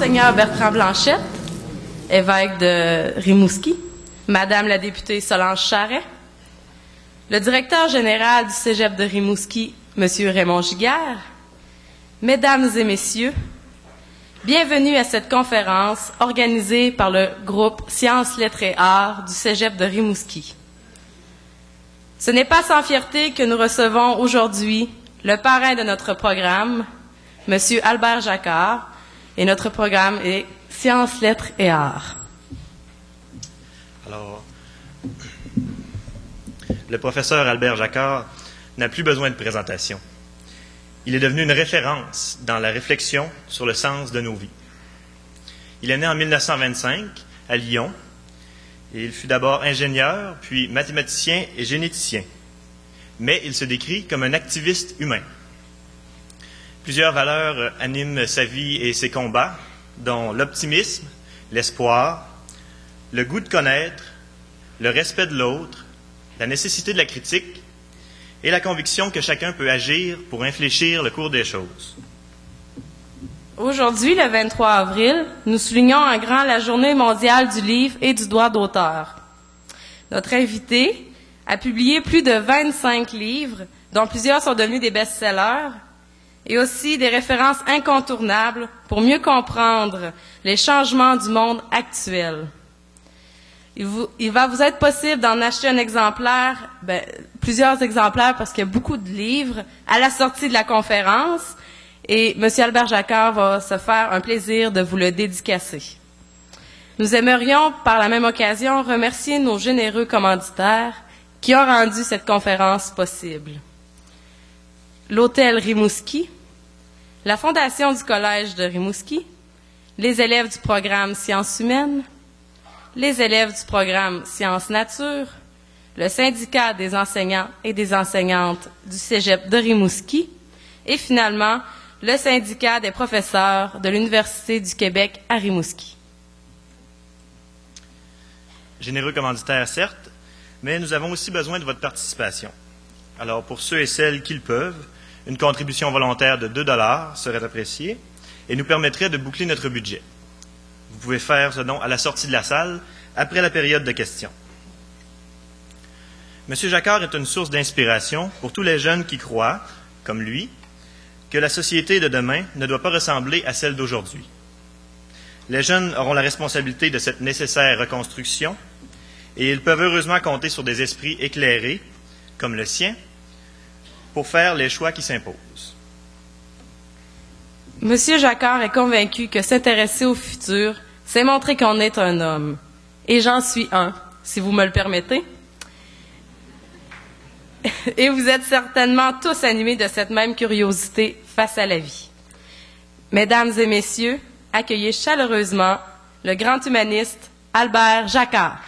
Monseigneur Bertrand Blanchette, évêque de Rimouski, Madame la députée Solange Charret, le directeur général du Cégep de Rimouski, Monsieur Raymond Giguère, Mesdames et Messieurs, bienvenue à cette conférence organisée par le groupe Sciences, Lettres et Arts du Cégep de Rimouski. Ce n'est pas sans fierté que nous recevons aujourd'hui le parrain de notre programme, Monsieur Albert Jacquard, et notre programme est Sciences, Lettres et Arts. Alors, le professeur Albert Jacquard n'a plus besoin de présentation. Il est devenu une référence dans la réflexion sur le sens de nos vies. Il est né en 1925 à Lyon et il fut d'abord ingénieur, puis mathématicien et généticien. Mais il se décrit comme un activiste humain. Plusieurs valeurs animent sa vie et ses combats, dont l'optimisme, l'espoir, le goût de connaître, le respect de l'autre, la nécessité de la critique et la conviction que chacun peut agir pour infléchir le cours des choses. Aujourd'hui, le 23 avril, nous soulignons en grand la journée mondiale du livre et du droit d'auteur. Notre invité a publié plus de 25 livres, dont plusieurs sont devenus des best-sellers, et aussi des références incontournables pour mieux comprendre les changements du monde actuel. Il, va vous être possible d'en acheter un exemplaire, ben, plusieurs exemplaires parce qu'il y a beaucoup de livres à la sortie de la conférence et M. Albert Jacquard va se faire un plaisir de vous le dédicacer. Nous aimerions, par la même occasion, remercier nos généreux commanditaires qui ont rendu cette conférence possible l'Hôtel Rimouski, la Fondation du Collège de Rimouski, les élèves du programme Sciences humaines, les élèves du programme Sciences nature, le syndicat des enseignants et des enseignantes du Cégep de Rimouski et finalement le syndicat des professeurs de l'Université du Québec à Rimouski. Généreux commanditaire, certes, mais nous avons aussi besoin de votre participation. Alors, pour ceux et celles qui le peuvent, une contribution volontaire de 2 dollars serait appréciée et nous permettrait de boucler notre budget. Vous pouvez faire ce don à la sortie de la salle après la période de questions. M. Jacquard est une source d'inspiration pour tous les jeunes qui croient, comme lui, que la société de demain ne doit pas ressembler à celle d'aujourd'hui. Les jeunes auront la responsabilité de cette nécessaire reconstruction et ils peuvent heureusement compter sur des esprits éclairés, comme le sien, pour faire les choix qui s'imposent. Monsieur Jacquard est convaincu que s'intéresser au futur, c'est montrer qu'on est un homme. Et j'en suis un, si vous me le permettez. Et vous êtes certainement tous animés de cette même curiosité face à la vie. Mesdames et messieurs, accueillez chaleureusement le grand humaniste Albert Jacquard.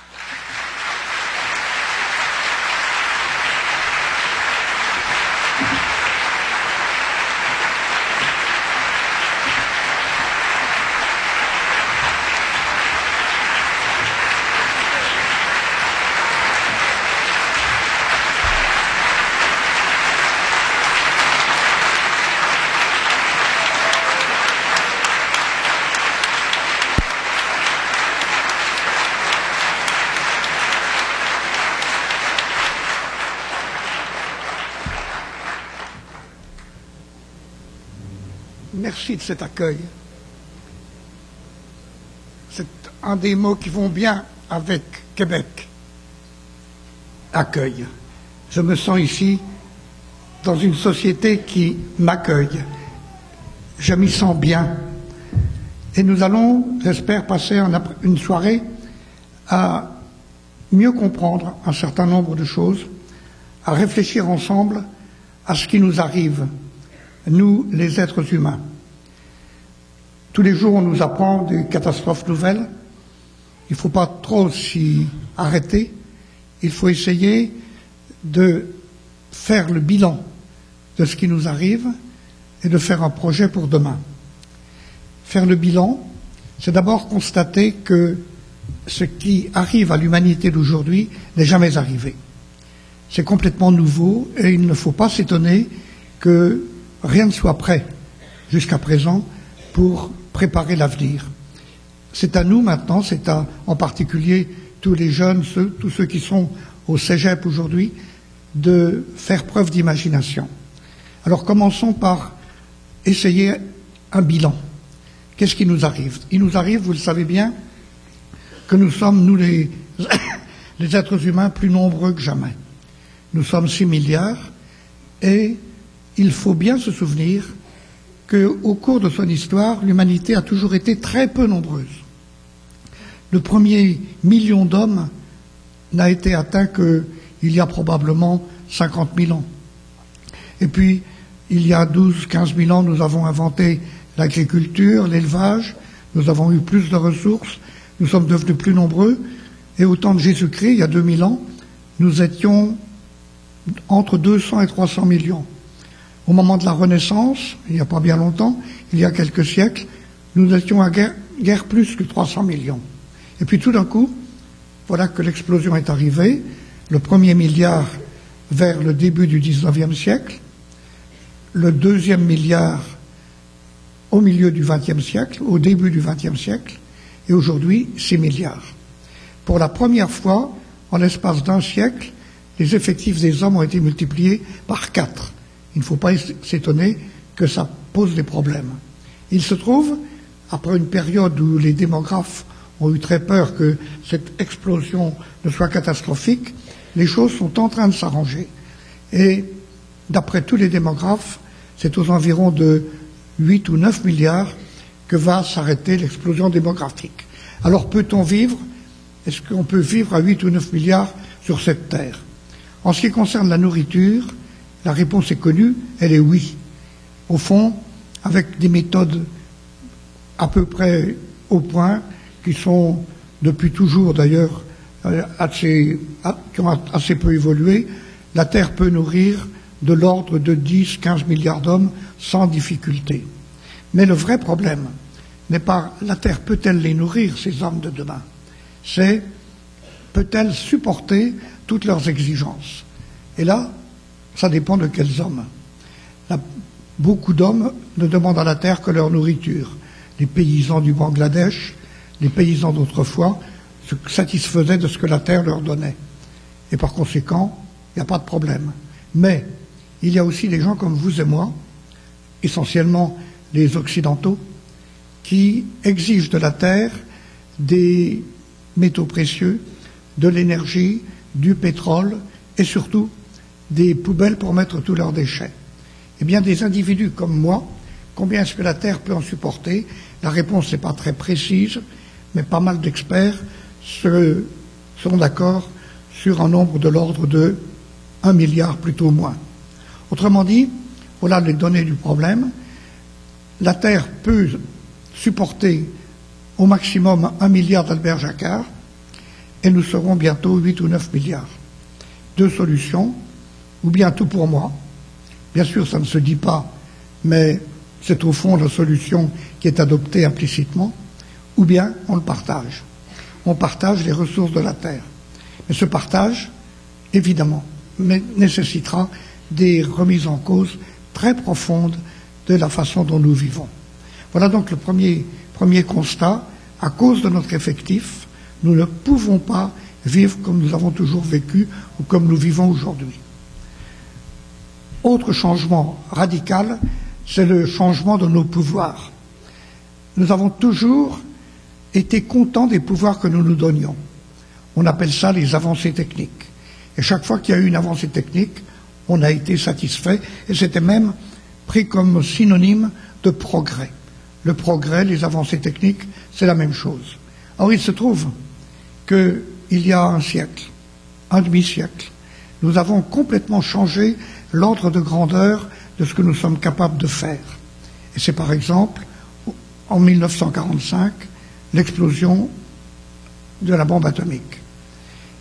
Merci de cet accueil. C'est un des mots qui vont bien avec Québec. Accueil. Je me sens ici dans une société qui m'accueille. Je m'y sens bien. Et nous allons, j'espère, passer une soirée à mieux comprendre un certain nombre de choses, à réfléchir ensemble à ce qui nous arrive, nous, les êtres humains. Tous les jours, on nous apprend des catastrophes nouvelles. Il ne faut pas trop s'y arrêter. Il faut essayer de faire le bilan de ce qui nous arrive et de faire un projet pour demain. Faire le bilan, c'est d'abord constater que ce qui arrive à l'humanité d'aujourd'hui n'est jamais arrivé. C'est complètement nouveau et il ne faut pas s'étonner que rien ne soit prêt jusqu'à présent pour préparer l'avenir. C'est à nous maintenant, c'est à en particulier tous les jeunes, tous ceux qui sont au Cégep aujourd'hui, de faire preuve d'imagination. Alors commençons par essayer un bilan. Qu'est-ce qui nous arrive? Il nous arrive, vous le savez bien, que nous sommes, nous les, êtres humains, plus nombreux que jamais. Nous sommes 6 milliards et il faut bien se souvenir qu'au cours de son histoire, l'humanité a toujours été très peu nombreuse. Le premier million d'hommes n'a été atteint qu'il y a probablement 50 000 ans. Et puis, il y a 12, 15 000 ans, nous avons inventé l'agriculture, l'élevage, nous avons eu plus de ressources, nous sommes devenus plus nombreux, et au temps de Jésus-Christ, il y a 2000 ans, nous étions entre 200 et 300 millions. Au moment de la Renaissance, il n'y a pas bien longtemps, il y a quelques siècles, nous étions à guerre, plus que 300 millions. Et puis tout d'un coup, voilà que l'explosion est arrivée, le premier milliard vers le début du XIXe siècle, le deuxième milliard au milieu du XXe siècle, au début du XXe siècle, et aujourd'hui 6 milliards. Pour la première fois, en l'espace d'un siècle, les effectifs des hommes ont été multipliés par quatre. Il ne faut pas s'étonner que ça pose des problèmes. Il se trouve, après une période où les démographes ont eu très peur que cette explosion ne soit catastrophique, les choses sont en train de s'arranger. Et d'après tous les démographes, c'est aux environs de 8 ou 9 milliards que va s'arrêter l'explosion démographique. Alors peut-on vivre Est-ce qu'on peut vivre à 8 ou 9 milliards sur cette terre? En ce qui concerne la nourriture, la réponse est connue, elle est oui. Au fond, avec des méthodes à peu près au point, qui sont depuis toujours d'ailleurs euh, assez, ont assez peu évolué, la Terre peut nourrir de l'ordre de 10-15 milliards d'hommes sans difficulté. Mais le vrai problème n'est pas la Terre peut-elle les nourrir, ces hommes de demain, c'est peut-elle supporter toutes leurs exigences. Et là, ça dépend de quels hommes. beaucoup d'hommes ne demandent à la terre que leur nourriture. Les paysans du Bangladesh, les paysans d'autrefois, se satisfaisaient de ce que la terre leur donnait. Et par conséquent, il n'y a pas de problème. Mais il y a aussi des gens comme vous et moi, essentiellement les Occidentaux, qui exigent de la terre des métaux précieux, de l'énergie, du pétrole et surtout des poubelles pour mettre tous leurs déchets. Eh bien, des individus comme moi, combien est-ce que la Terre peut en supporter? La réponse n'est pas très précise, mais pas mal d'experts sont d'accord sur un nombre de l'ordre de 1 milliard, plutôt moins. Autrement dit, voilà les données du problème. La Terre peut supporter au maximum 1 milliard d'Albert Jacquard, et nous serons bientôt 8 ou 9 milliards. Deux solutions ou bien tout pour moi. Bien sûr, ça ne se dit pas, mais c'est au fond la solution qui est adoptée implicitement, ou bien on le partage. On partage les ressources de la Terre. Mais ce partage, évidemment, nécessitera des remises en cause très profondes de la façon dont nous vivons. Voilà donc le premier, premier constat. À cause de notre effectif, nous ne pouvons pas vivre comme nous avons toujours vécu ou comme nous vivons aujourd'hui. Autre changement radical, c'est le changement de nos pouvoirs. Nous avons toujours été contents des pouvoirs que nous nous donnions. On appelle ça les avancées techniques. Et chaque fois qu'il y a eu une avancée technique, on a été satisfait et c'était même pris comme synonyme de progrès. Le progrès, les avancées techniques, c'est la même chose. Or, il se trouve qu'il y a un siècle, un demi-siècle, nous avons complètement changé l'ordre de grandeur de ce que nous sommes capables de faire. Et c'est par exemple, en 1945, l'explosion de la bombe atomique.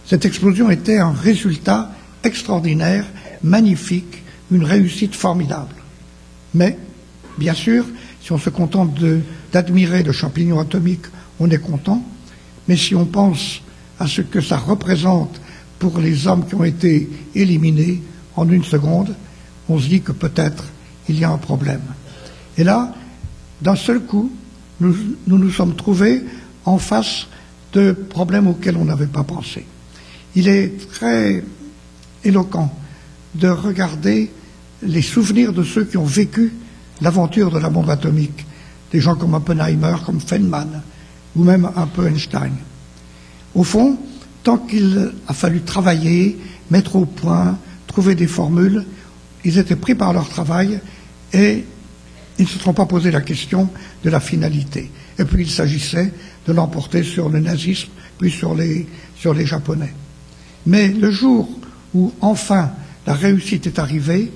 Cette explosion était un résultat extraordinaire, magnifique, une réussite formidable. Mais, bien sûr, si on se contente d'admirer le champignon atomique, on est content, mais si on pense à ce que ça représente pour les hommes qui ont été éliminés en une seconde, on se dit que peut-être il y a un problème. Et là, d'un seul coup, nous, nous sommes trouvés en face de problèmes auxquels on n'avait pas pensé. Il est très éloquent de regarder les souvenirs de ceux qui ont vécu l'aventure de la bombe atomique, des gens comme Oppenheimer, comme Feynman, ou même un peu Einstein. Au fond, tant qu'il a fallu travailler, mettre au point, trouver des formules, ils étaient pris par leur travail et ils ne se sont pas posé la question de la finalité. Et puis il s'agissait de l'emporter sur le nazisme, puis sur les, sur les Japonais. Mais le jour où enfin la réussite est arrivée,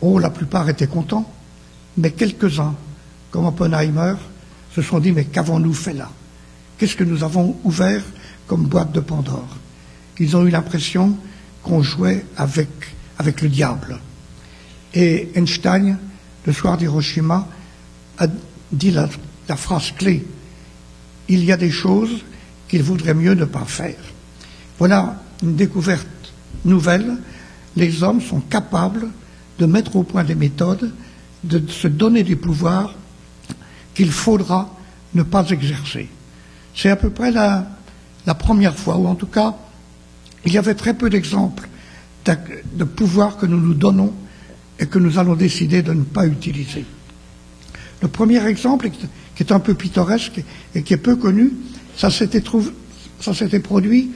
oh, la plupart étaient contents, mais quelques-uns, comme Oppenheimer, se sont dit, mais qu'avons-nous fait là? Qu'est-ce que nous avons ouvert comme boîte de Pandore? Ils ont eu l'impression qu'on jouait avec, avec le diable. Et Einstein, le soir d'Hiroshima, a dit la, phrase clé il y a des choses qu'il vaudrait mieux ne pas faire. Voilà une découverte nouvelle. Les hommes sont capables de mettre au point des méthodes, de se donner des pouvoirs qu'il faudra ne pas exercer. C'est à peu près la, la, première fois, ou en tout cas, il y avait très peu d'exemples de, pouvoirs que nous nous donnons et que nous allons décider de ne pas utiliser. Le premier exemple, qui est un peu pittoresque et qui est peu connu, ça s'était, produit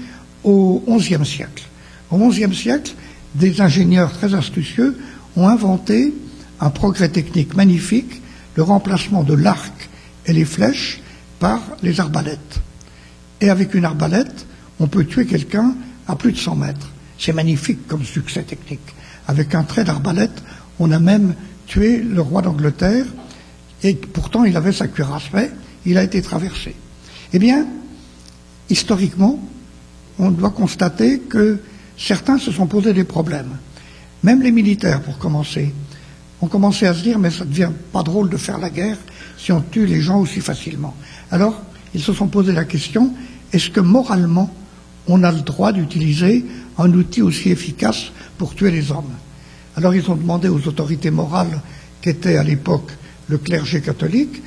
au XIe siècle. Au XIe siècle, des ingénieurs très astucieux ont inventé un progrès technique magnifique, le remplacement de l'arc et les flèches par les arbalètes. Et avec une arbalète, on peut tuer quelqu'un à plus de 100 mètres. C'est magnifique comme succès technique. Avec un trait d'arbalète, on a même tué le roi d'Angleterre et pourtant il avait sa cuirasse, mais il a été traversé. Eh bien, historiquement, on doit constater que certains se sont posés des problèmes. Même les militaires, pour commencer, ont commencé à se dire, mais ça ne devient pas drôle de faire la guerre si on tue les gens aussi facilement. Alors, ils se sont posé la question, est-ce que moralement, on a le droit d'utiliser un outil aussi efficace pour tuer les hommes Alors, ils ont demandé aux autorités morales qui étaient à l'époque le clergé catholique,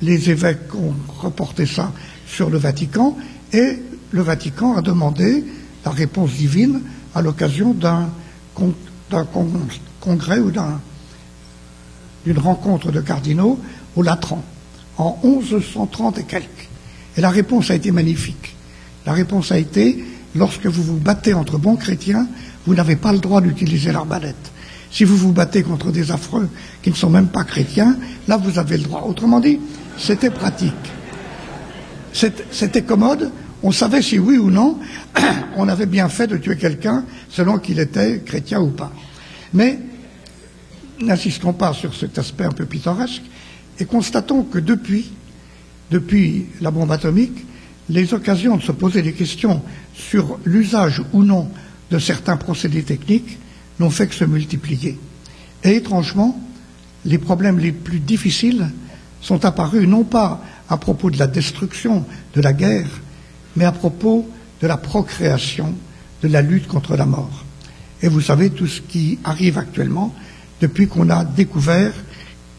les évêques ont reporté ça sur le Vatican, et le Vatican a demandé la réponse divine à l'occasion d'un congrès ou d'une rencontre de cardinaux au Latran, en 1130 et quelques. Et la réponse a été magnifique. La réponse a été, lorsque vous vous battez entre bons chrétiens, vous n'avez pas le droit d'utiliser l'arbalète. Si vous vous battez contre des affreux qui ne sont même pas chrétiens, là vous avez le droit. Autrement dit, c'était pratique. C'était commode. On savait si oui ou non on avait bien fait de tuer quelqu'un selon qu'il était chrétien ou pas. Mais n'insistons pas sur cet aspect un peu pittoresque et constatons que depuis, depuis la bombe atomique, les occasions de se poser des questions sur l'usage ou non de certains procédés techniques n'ont fait que se multiplier. Et étrangement, les problèmes les plus difficiles sont apparus non pas à propos de la destruction, de la guerre, mais à propos de la procréation, de la lutte contre la mort. Et vous savez tout ce qui arrive actuellement depuis qu'on a découvert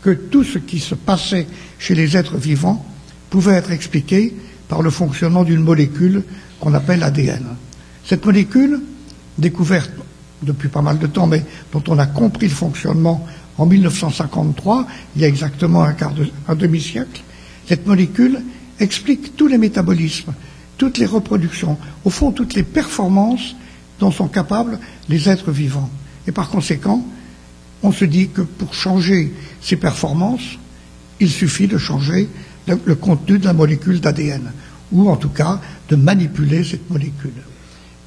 que tout ce qui se passait chez les êtres vivants pouvait être expliqué par le fonctionnement d'une molécule qu'on appelle ADN. Cette molécule, découverte depuis pas mal de temps, mais dont on a compris le fonctionnement en 1953, il y a exactement un demi-siècle, cette molécule explique tous les métabolismes, toutes les reproductions, au fond toutes les performances dont sont capables les êtres vivants. Et par conséquent, on se dit que pour changer ces performances, il suffit de changer le, contenu de la molécule d'ADN, ou en tout cas de manipuler cette molécule.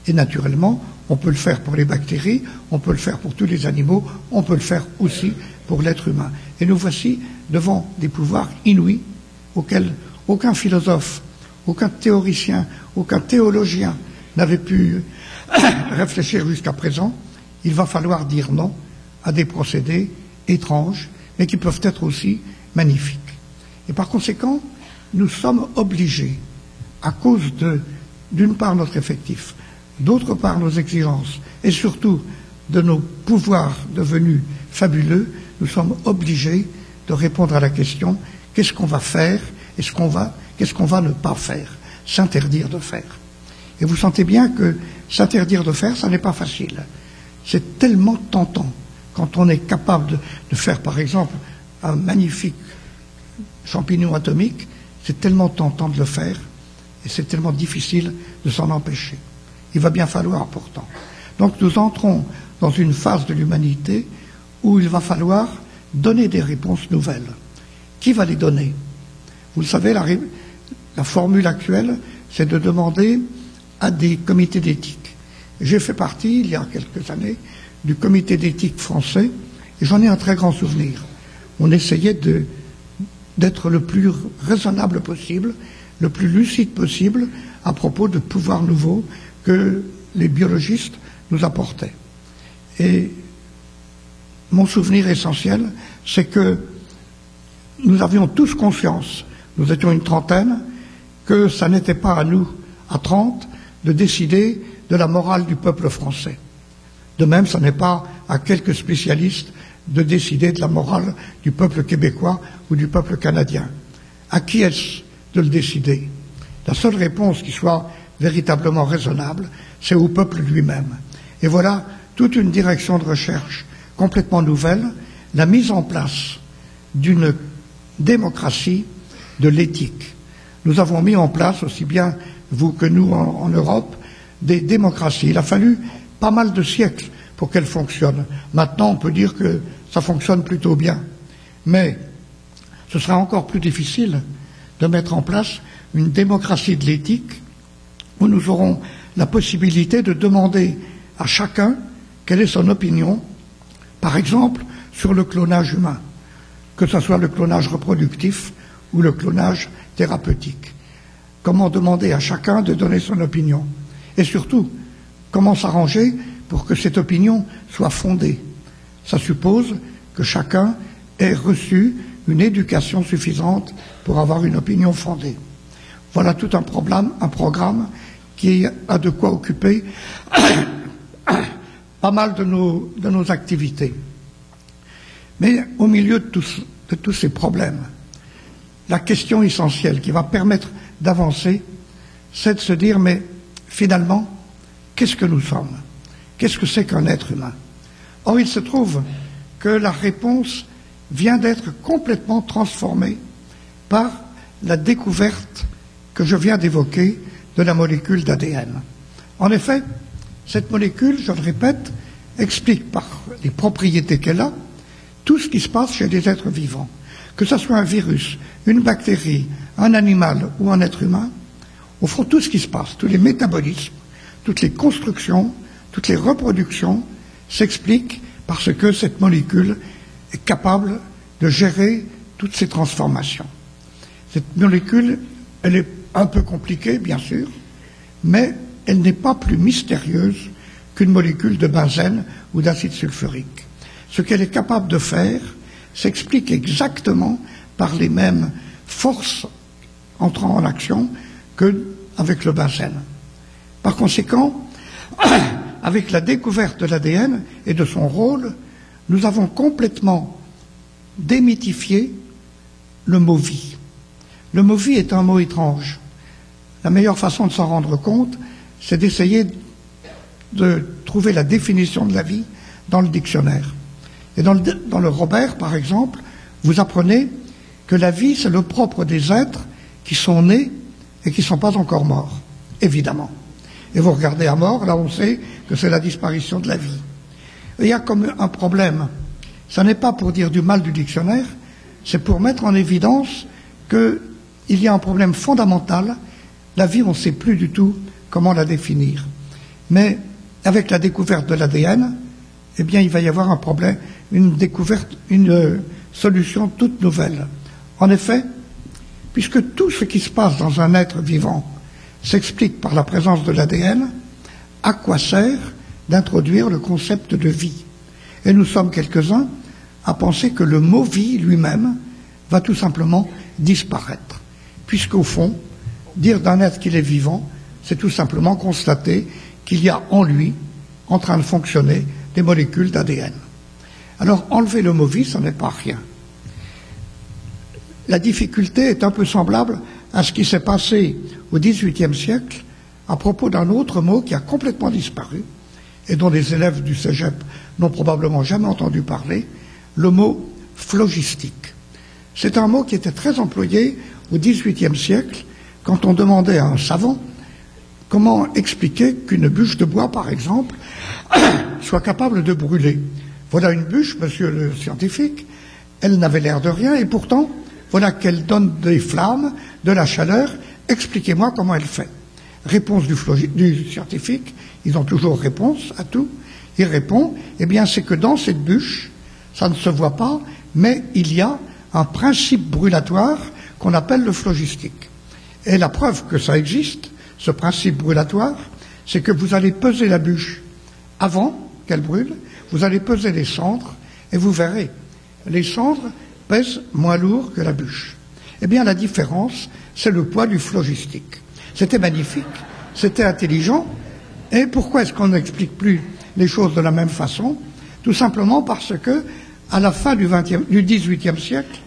Et naturellement, on peut le faire pour les bactéries, on peut le faire pour tous les animaux, on peut le faire aussi pour l'être humain. Et nous voici devant des pouvoirs inouïs auxquels aucun philosophe, aucun théoricien, aucun théologien n'avait pu réfléchir jusqu'à présent. Il va falloir dire non à des procédés étranges, mais qui peuvent être aussi magnifiques. Et par conséquent, nous sommes obligés, à cause de, d'une part, notre effectif, d'autre part nos exigences, et surtout de nos pouvoirs devenus fabuleux, nous sommes obligés de répondre à la question qu'est-ce qu'on va faire et ce qu'on va, qu'est-ce qu'on va ne pas faire, s'interdire de faire. Et vous sentez bien que s'interdire de faire, ça n'est pas facile. C'est tellement tentant quand on est capable de, de faire, par exemple, un magnifique champignon atomique, c'est tellement tentant de le faire et c'est tellement difficile de s'en empêcher. Il va bien falloir pourtant. Donc nous entrons dans une phase de l'humanité où il va falloir donner des réponses nouvelles. Qui va les donner? Vous le savez, la, la formule actuelle, c'est de demander à des comités d'éthique. J'ai fait partie, il y a quelques années, du comité d'éthique français, et j'en ai un très grand souvenir. On essayait d'être le plus raisonnable possible, le plus lucide possible à propos de pouvoirs nouveaux que les biologistes nous apportaient. Et mon souvenir essentiel, c'est que nous avions tous conscience, nous étions une trentaine, que ça n'était pas à nous, à trente, de décider de la morale du peuple français. De même, ce n'est pas à quelques spécialistes de décider de la morale du peuple québécois ou du peuple canadien. À qui est-ce de le décider? La seule réponse qui soit véritablement raisonnable, c'est au peuple lui-même. Et voilà toute une direction de recherche complètement nouvelle, la mise en place d'une démocratie de l'éthique. Nous avons mis en place, aussi bien vous que nous en, en Europe, des démocraties. Il a fallu pas mal de siècles pour qu'elles fonctionnent. Maintenant, on peut dire que ça fonctionne plutôt bien. Mais ce sera encore plus difficile de mettre en place une démocratie de l'éthique où nous aurons la possibilité de demander à chacun quelle est son opinion, par exemple, sur le clonage humain, que ce soit le clonage reproductif ou le clonage thérapeutique. Comment demander à chacun de donner son opinion? Et surtout, comment s'arranger pour que cette opinion soit fondée Ça suppose que chacun ait reçu une éducation suffisante pour avoir une opinion fondée. Voilà tout un problème, un programme qui a de quoi occuper pas mal de nos, activités. Mais au milieu de tous ces problèmes, la question essentielle qui va permettre d'avancer, c'est de se dire, mais finalement, qu'est-ce que nous sommes? Qu'est-ce que c'est qu'un être humain? Or, il se trouve que la réponse vient d'être complètement transformée par la découverte que je viens d'évoquer de la molécule d'ADN. En effet, cette molécule, je le répète, explique par les propriétés qu'elle a tout ce qui se passe chez les êtres vivants. Que ce soit un virus, une bactérie, un animal ou un être humain, au fond, tout ce qui se passe, tous les métabolismes, toutes les constructions, toutes les reproductions s'expliquent parce que cette molécule est capable de gérer toutes ces transformations. Cette molécule, elle est un peu compliquée, bien sûr, mais elle n'est pas plus mystérieuse qu'une molécule de benzène ou d'acide sulfurique. Ce qu'elle est capable de faire s'explique exactement par les mêmes forces entrant en action qu'avec le benzène. Par conséquent, avec la découverte de l'ADN et de son rôle, nous avons complètement démythifié le mot vie. Le mot vie est un mot étrange. La meilleure façon de s'en rendre compte, c'est d'essayer de trouver la définition de la vie dans le dictionnaire. Et dans le, dans le Robert, par exemple, vous apprenez que la vie, c'est le propre des êtres qui sont nés et qui ne sont pas encore morts, évidemment. Et vous regardez à mort, là on sait que c'est la disparition de la vie. Il y a comme un problème. Ce n'est pas pour dire du mal du dictionnaire, c'est pour mettre en évidence qu'il y a un problème fondamental. La vie, on ne sait plus du tout comment la définir. Mais avec la découverte de l'ADN, eh bien, il va y avoir un problème, une découverte, une euh, solution toute nouvelle. En effet, puisque tout ce qui se passe dans un être vivant s'explique par la présence de l'ADN, à quoi sert d'introduire le concept de vie? Et nous sommes quelques-uns à penser que le mot vie lui-même va tout simplement disparaître, puisqu'au fond, dire d'un être qu'il est vivant, c'est tout simplement constater qu'il y a en lui, en train de fonctionner, des molécules d'ADN. Alors, enlever le mot vie, ce n'est pas rien. La difficulté est un peu semblable à ce qui s'est passé au XVIIIe siècle à propos d'un autre mot qui a complètement disparu et dont les élèves du cégep n'ont probablement jamais entendu parler, le mot phlogistique. C'est un mot qui était très employé au XVIIIe siècle quand on demandait à un savant comment expliquer qu'une bûche de bois, par exemple, soit capable de brûler. Voilà une bûche, monsieur le scientifique, elle n'avait l'air de rien et pourtant, voilà qu'elle donne des flammes, de la chaleur, expliquez-moi comment elle fait. Réponse du, du, scientifique, ils ont toujours réponse à tout. Il répond, eh bien c'est que dans cette bûche, ça ne se voit pas, mais il y a un principe brûlatoire qu'on appelle le phlogistique. Et la preuve que ça existe, ce principe brûlatoire, c'est que vous allez peser la bûche avant qu'elle brûle, vous allez peser les cendres, et vous verrez, les cendres pèsent moins lourd que la bûche. Eh bien, la différence, c'est le poids du phlogistique. C'était magnifique, c'était intelligent, et pourquoi est-ce qu'on n'explique plus les choses de la même façon? Tout simplement parce que, à la fin du, XVIIIe siècle,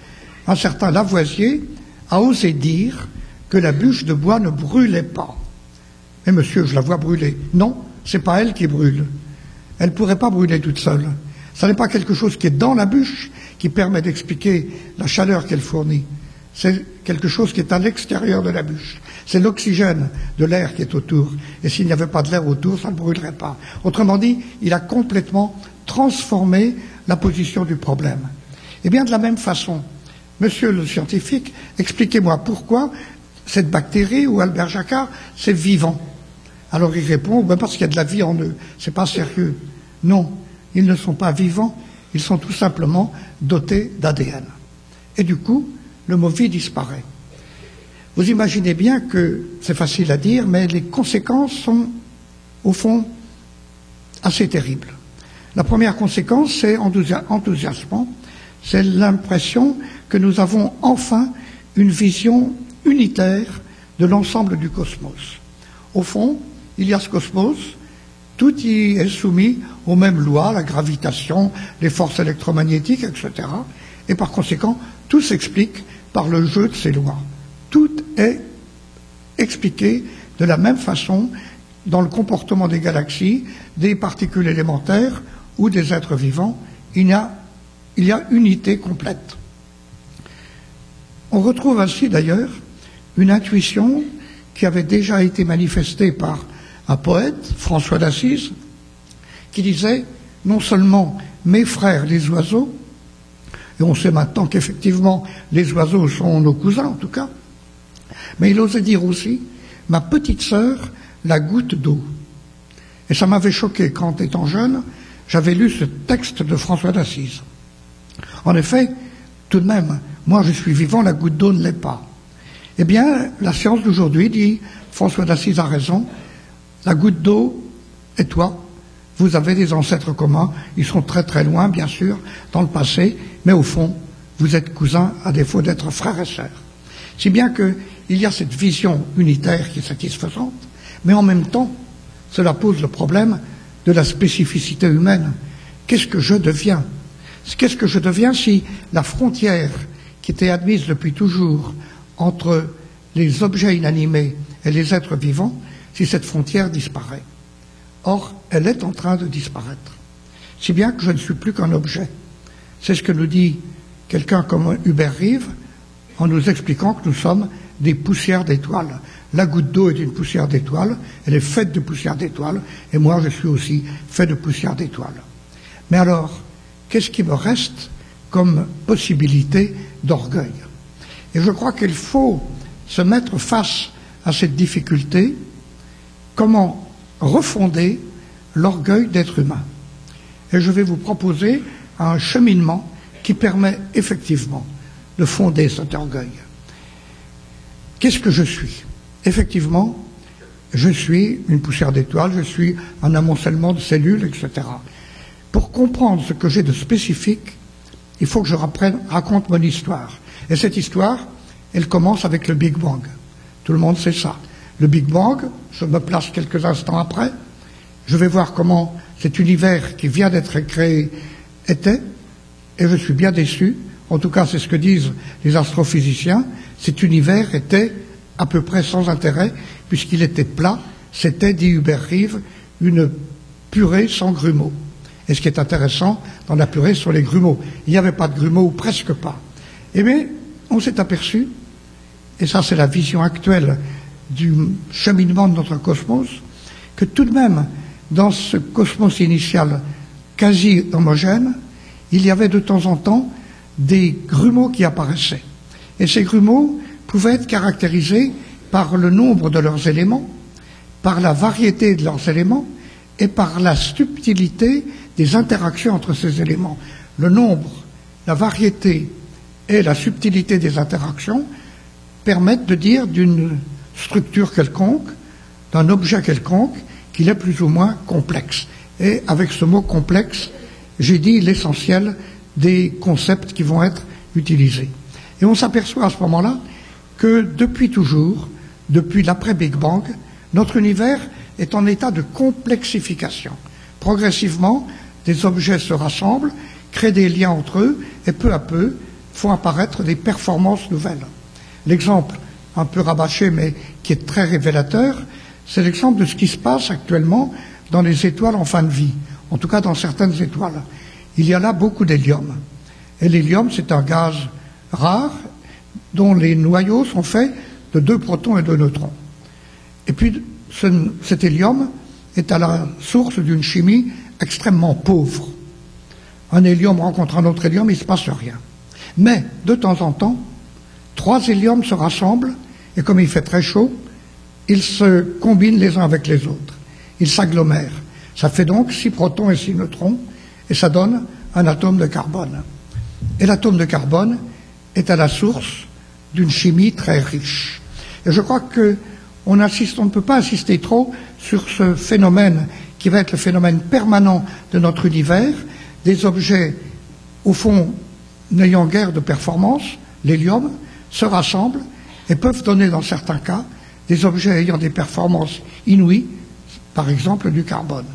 un certain Lavoisier a osé dire que la bûche de bois ne brûlait pas. Mais monsieur, je la vois brûler. Non, c'est pas elle qui brûle. Elle ne pourrait pas brûler toute seule. Ce n'est pas quelque chose qui est dans la bûche qui permet d'expliquer la chaleur qu'elle fournit. C'est quelque chose qui est à l'extérieur de la bûche. C'est l'oxygène de l'air qui est autour. Et s'il n'y avait pas de l'air autour, ça ne brûlerait pas. Autrement dit, il a complètement transformé la position du problème. Eh bien, de la même façon, monsieur le scientifique, expliquez-moi pourquoi cette bactérie ou Albert Jacquard, c'est vivant. Alors il répond, ben parce qu'il y a de la vie en eux. C'est pas sérieux. Non, ils ne sont pas vivants, ils sont tout simplement dotés d'ADN. Et du coup, le mot vie disparaît. Vous imaginez bien que c'est facile à dire, mais les conséquences sont, au fond, assez terribles. La première conséquence, c'est enthousiasmant, c'est l'impression que nous avons enfin une vision unitaire de l'ensemble du cosmos. Au fond, il y a ce cosmos, tout y est soumis aux mêmes lois, la gravitation, les forces électromagnétiques, etc. Et par conséquent, tout s'explique par le jeu de ces lois. Tout est expliqué de la même façon dans le comportement des galaxies, des particules élémentaires ou des êtres vivants. Il y a, il y a unité complète. On retrouve ainsi d'ailleurs une intuition qui avait déjà été manifestée par un poète, François d'Assise, qui disait non seulement mes frères les oiseaux, et on sait maintenant qu'effectivement les oiseaux sont nos cousins en tout cas, mais il osait dire aussi ma petite sœur, la goutte d'eau. Et ça m'avait choqué quand, étant jeune, j'avais lu ce texte de François d'Assise. En effet, tout de même, moi je suis vivant, la goutte d'eau ne l'est pas. Eh bien, la science d'aujourd'hui dit, François d'Assise a raison, la goutte d'eau et toi, vous avez des ancêtres communs, ils sont très très loin, bien sûr, dans le passé, mais au fond, vous êtes cousins à défaut d'être frères et sœurs. Si bien qu'il y a cette vision unitaire qui est satisfaisante, mais en même temps, cela pose le problème de la spécificité humaine. Qu'est-ce que je deviens? Qu'est-ce que je deviens si la frontière qui était admise depuis toujours entre les objets inanimés et les êtres vivants, si cette frontière disparaît. Or, elle est en train de disparaître. Si bien que je ne suis plus qu'un objet. C'est ce que nous dit quelqu'un comme Hubert Rive en nous expliquant que nous sommes des poussières d'étoiles. La goutte d'eau est une poussière d'étoiles, elle est faite de poussière d'étoiles, et moi je suis aussi fait de poussière d'étoiles. Mais alors, qu'est-ce qui me reste comme possibilité d'orgueil? Et je crois qu'il faut se mettre face à cette difficulté, comment refonder l'orgueil d'être humain. Et je vais vous proposer un cheminement qui permet effectivement de fonder cet orgueil. Qu'est-ce que je suis? Effectivement, je suis une poussière d'étoiles, je suis un amoncellement de cellules, etc. Pour comprendre ce que j'ai de spécifique, il faut que je raconte mon histoire. Et cette histoire, elle commence avec le Big Bang. Tout le monde sait ça. Le Big Bang, je me place quelques instants après, je vais voir comment cet univers qui vient d'être créé était, et je suis bien déçu, en tout cas c'est ce que disent les astrophysiciens, cet univers était à peu près sans intérêt, puisqu'il était plat, c'était, dit Hubert Rive, une purée sans grumeaux. Et ce qui est intéressant dans la purée sur les grumeaux, il n'y avait pas de grumeaux, ou presque pas. Eh bien, on s'est aperçu, et ça c'est la vision actuelle du cheminement de notre cosmos, que tout de même, dans ce cosmos initial quasi homogène, il y avait de temps en temps des grumeaux qui apparaissaient. Et ces grumeaux pouvaient être caractérisés par le nombre de leurs éléments, par la variété de leurs éléments et par la subtilité des interactions entre ces éléments. Le nombre, la variété et la subtilité des interactions permettent de dire d'une structure quelconque, d'un objet quelconque, qu'il est plus ou moins complexe. Et avec ce mot complexe, j'ai dit l'essentiel des concepts qui vont être utilisés. Et on s'aperçoit à ce moment-là que depuis toujours, depuis l'après-Big Bang, notre univers est en état de complexification. Progressivement, des objets se rassemblent, créent des liens entre eux et peu à peu font apparaître des performances nouvelles. L'exemple un peu rabâché mais qui est très révélateur, c'est l'exemple de ce qui se passe actuellement dans les étoiles en fin de vie, en tout cas dans certaines étoiles. Il y a là beaucoup d'hélium. Et l'hélium, c'est un gaz rare dont les noyaux sont faits de deux protons et deux neutrons. Et puis, cet hélium est à la source d'une chimie extrêmement pauvre. Un hélium rencontre un autre hélium, il ne se passe rien. Mais, de temps en temps, trois héliums se rassemblent, et comme il fait très chaud, ils se combinent les uns avec les autres. Ils s'agglomèrent. Ça fait donc six protons et six neutrons, et ça donne un atome de carbone. Et l'atome de carbone est à la source d'une chimie très riche. Et je crois que on, on ne peut pas insister trop sur ce phénomène qui va être le phénomène permanent de notre univers, des objets, au fond, n'ayant guère de performance, l'hélium, se rassemblent et peuvent donner, dans certains cas, des objets ayant des performances inouïes, par exemple du carbone.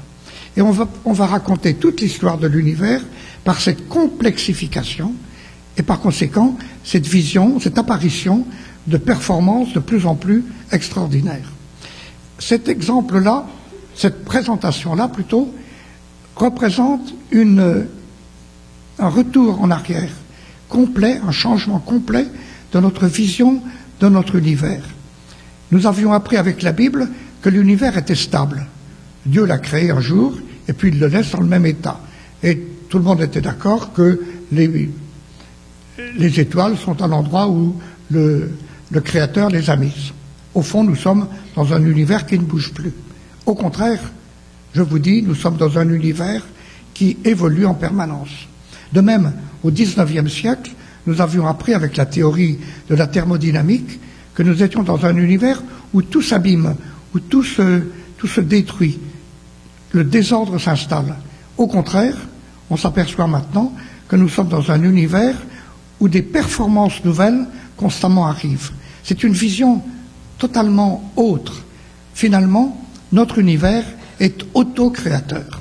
Et on va, on va raconter toute l'histoire de l'univers par cette complexification et par conséquent cette vision, cette apparition de performances de plus en plus extraordinaires. Cet exemple-là, cette présentation-là plutôt, représente une, un retour en arrière complet, un changement complet de notre vision de notre univers. Nous avions appris avec la Bible que l'univers était stable. Dieu l'a créé un jour et puis il le laisse dans le même état. Et tout le monde était d'accord que les, les étoiles sont un endroit où le, le Créateur les a mises. Au fond, nous sommes dans un univers qui ne bouge plus. Au contraire, je vous dis, nous sommes dans un univers qui évolue en permanence. De même, au XIXe siècle, nous avions appris avec la théorie de la thermodynamique que nous étions dans un univers où tout s'abîme, où tout se, détruit, le désordre s'installe. Au contraire, on s'aperçoit maintenant que nous sommes dans un univers où des performances nouvelles constamment arrivent. C'est une vision totalement autre. Finalement, notre univers est autocréateur.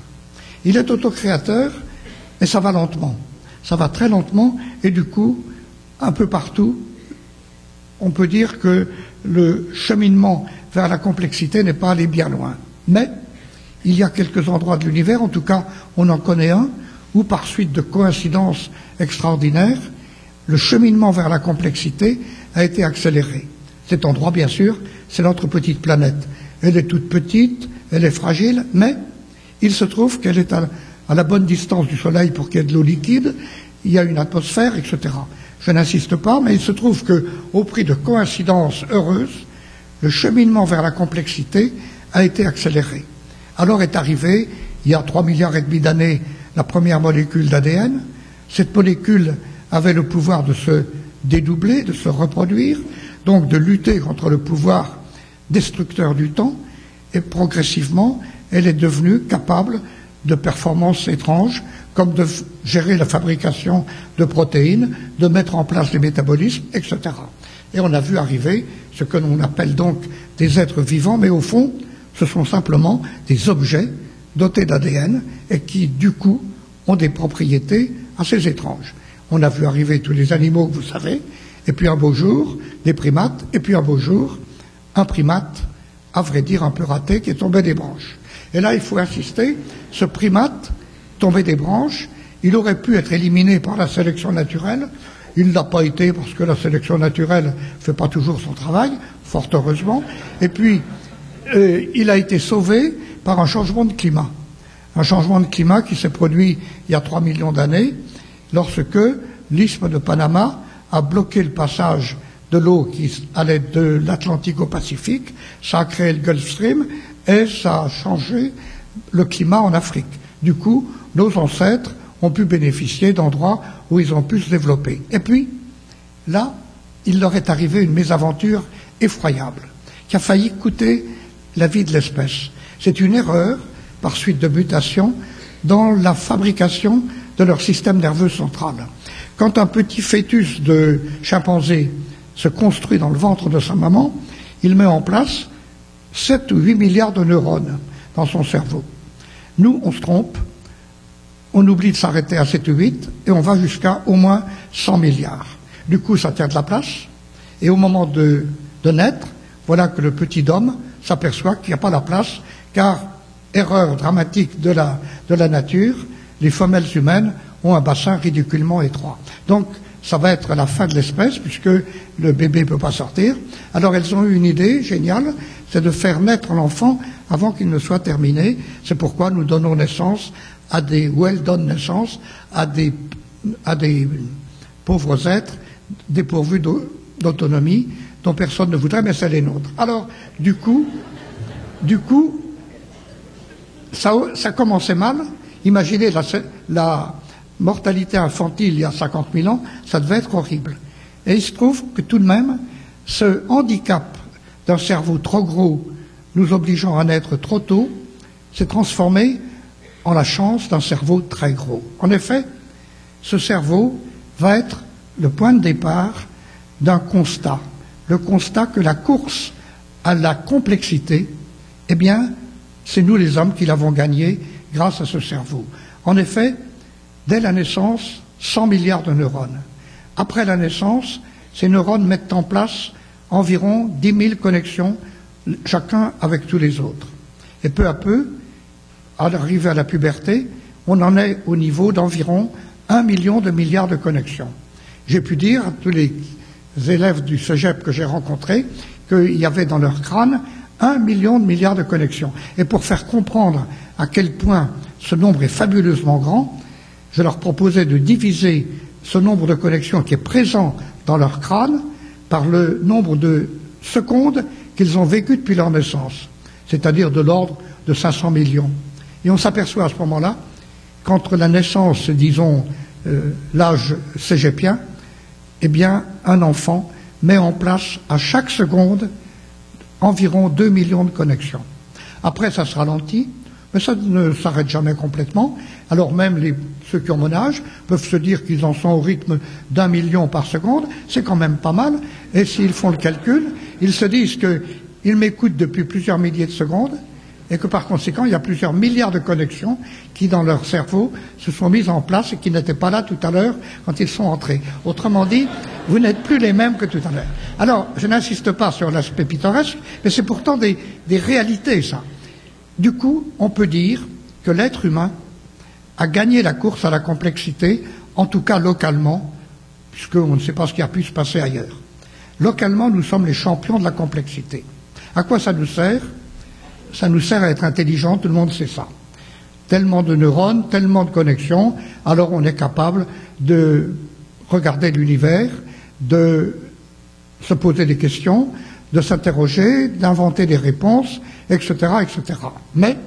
Il est autocréateur, mais ça va lentement. Ça va très lentement, et du coup, un peu partout, on peut dire que le cheminement vers la complexité n'est pas allé bien loin. Mais il y a quelques endroits de l'univers, en tout cas on en connaît un, où par suite de coïncidences extraordinaires, le cheminement vers la complexité a été accéléré. Cet endroit, bien sûr, c'est notre petite planète. Elle est toute petite, elle est fragile, mais il se trouve qu'elle est à, la bonne distance du Soleil pour qu'il y ait de l'eau liquide, il y a une atmosphère, etc. Je n'insiste pas, mais il se trouve que, au prix de coïncidences heureuses, le cheminement vers la complexité a été accéléré. Alors est arrivée, il y a trois milliards et demi d'années, la première molécule d'ADN. Cette molécule avait le pouvoir de se dédoubler, de se reproduire, donc de lutter contre le pouvoir destructeur du temps, et progressivement, elle est devenue capable de performances étranges, comme de gérer la fabrication de protéines, de mettre en place les métabolismes, etc. Et on a vu arriver ce que l'on appelle donc des êtres vivants, mais au fond, ce sont simplement des objets dotés d'ADN et qui, du coup, ont des propriétés assez étranges. On a vu arriver tous les animaux, vous savez, et puis un beau jour, des primates, et puis un beau jour, un primate, à vrai dire un peu raté, qui est tombé des branches. Et là, il faut insister, ce primate tombé des branches, il aurait pu être éliminé par la sélection naturelle. Il ne l'a pas été parce que la sélection naturelle ne fait pas toujours son travail, fort heureusement. Et puis, euh, il a été sauvé par un changement de climat. Un changement de climat qui s'est produit il y a 3 millions d'années, lorsque l'isthme de Panama a bloqué le passage de l'eau qui allait de l'Atlantique au Pacifique, ça a créé le Gulf Stream et ça a changé le climat en Afrique. Du coup, nos ancêtres ont pu bénéficier d'endroits où ils ont pu se développer. Et puis, là, il leur est arrivé une mésaventure effroyable, qui a failli coûter la vie de l'espèce. C'est une erreur, par suite de mutations, dans la fabrication de leur système nerveux central. Quand un petit fœtus de chimpanzé se construit dans le ventre de sa maman, il met en place 7 ou 8 milliards de neurones dans son cerveau. Nous, on se trompe, on oublie de s'arrêter à 7 ou 8 et on va jusqu'à au moins 100 milliards. Du coup, ça tient de la place. Et au moment de, naître, voilà que le petit homme s'aperçoit qu'il n'y a pas la place, car, erreur dramatique de la, de la nature, les femelles humaines ont un bassin ridiculement étroit. Donc, ça va être la fin de l'espèce, puisque le bébé ne peut pas sortir. Alors, elles ont eu une idée géniale, c'est de faire naître l'enfant avant qu'il ne soit terminé. C'est pourquoi nous donnons naissance à des, ou elles donnent naissance à des, à pauvres êtres dépourvus d'autonomie, dont personne ne voudrait, mais c'est les nôtres. Alors, du coup, du coup, ça, ça commençait mal. Imaginez la, la mortalité infantile il y a 50 000 ans, ça devait être horrible. Et il se trouve que tout de même, ce handicap d'un cerveau trop gros, nous obligeant à naître trop tôt, s'est transformé en la chance d'un cerveau très gros. En effet, ce cerveau va être le point de départ d'un constat, le constat que la course à la complexité, eh bien, c'est nous les hommes qui l'avons gagné grâce à ce cerveau. En effet, dès la naissance, 100 milliards de neurones. Après la naissance, ces neurones mettent en place environ 10 000 connexions, chacun avec tous les autres. Et peu à peu, à l'arrivée à la puberté, on en est au niveau d'environ un million de milliards de connexions. J'ai pu dire à tous les élèves du cégep que j'ai rencontrés qu'il y avait dans leur crâne un million de milliards de connexions. Et pour faire comprendre à quel point ce nombre est fabuleusement grand, je leur proposais de diviser ce nombre de connexions qui est présent dans leur crâne par le nombre de secondes qu'ils ont vécues depuis leur naissance, c'est-à-dire de l'ordre de 500 millions. Et on s'aperçoit à ce moment-là qu'entre la naissance, disons, euh, l'âge cégepien, eh bien, un enfant met en place à chaque seconde environ 2 millions de connexions. Après, ça se ralentit, mais ça ne s'arrête jamais complètement. Alors même ceux qui ont mon âge peuvent se dire qu'ils en sont au rythme d'un million par seconde. C'est quand même pas mal. Et s'ils font le calcul, ils se disent qu'ils m'écoutent depuis plusieurs milliers de secondes et que par conséquent, il y a plusieurs milliards de connexions qui, dans leur cerveau, se sont mises en place et qui n'étaient pas là tout à l'heure quand ils sont entrés. Autrement dit, vous n'êtes plus les mêmes que tout à l'heure. Alors, je n'insiste pas sur l'aspect pittoresque, mais c'est pourtant des, des réalités, ça. Du coup, on peut dire que l'être humain a gagné la course à la complexité, en tout cas localement, puisqu'on ne sait pas ce qui a pu se passer ailleurs. Localement, nous sommes les champions de la complexité. À quoi ça nous sert? Ça nous sert à être intelligent, tout le monde sait ça. Tellement de neurones, tellement de connexions, alors on est capable de regarder l'univers, de se poser des questions, de s'interroger, d'inventer des réponses, etc.. Mais,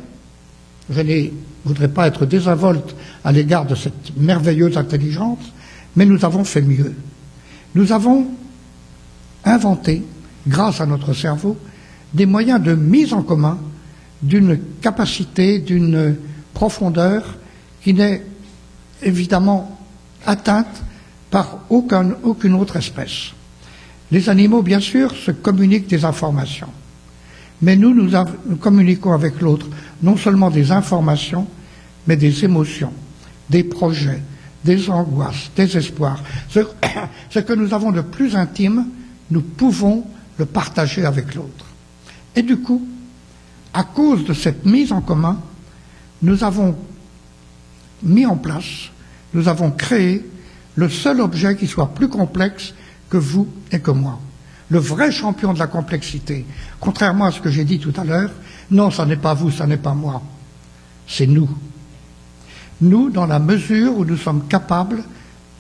je ne voudrais pas être désinvolte à l'égard de cette merveilleuse intelligence, mais nous avons fait mieux. Nous avons inventé, grâce à notre cerveau, des moyens de mise en commun d'une capacité, d'une profondeur qui n'est évidemment atteinte par aucune autre espèce. Les animaux, bien sûr, se communiquent des informations. Mais nous, nous, communiquons avec l'autre non seulement des informations, mais des émotions, des projets, des angoisses, des espoirs. Ce que nous avons de plus intime, nous pouvons le partager avec l'autre. Et du coup, à cause de cette mise en commun, nous avons mis en place, nous avons créé le seul objet qui soit plus complexe que vous et que moi. Le vrai champion de la complexité, contrairement à ce que j'ai dit tout à l'heure, non, ça n'est pas vous, ça n'est pas moi, c'est nous. Nous, dans la mesure où nous sommes capables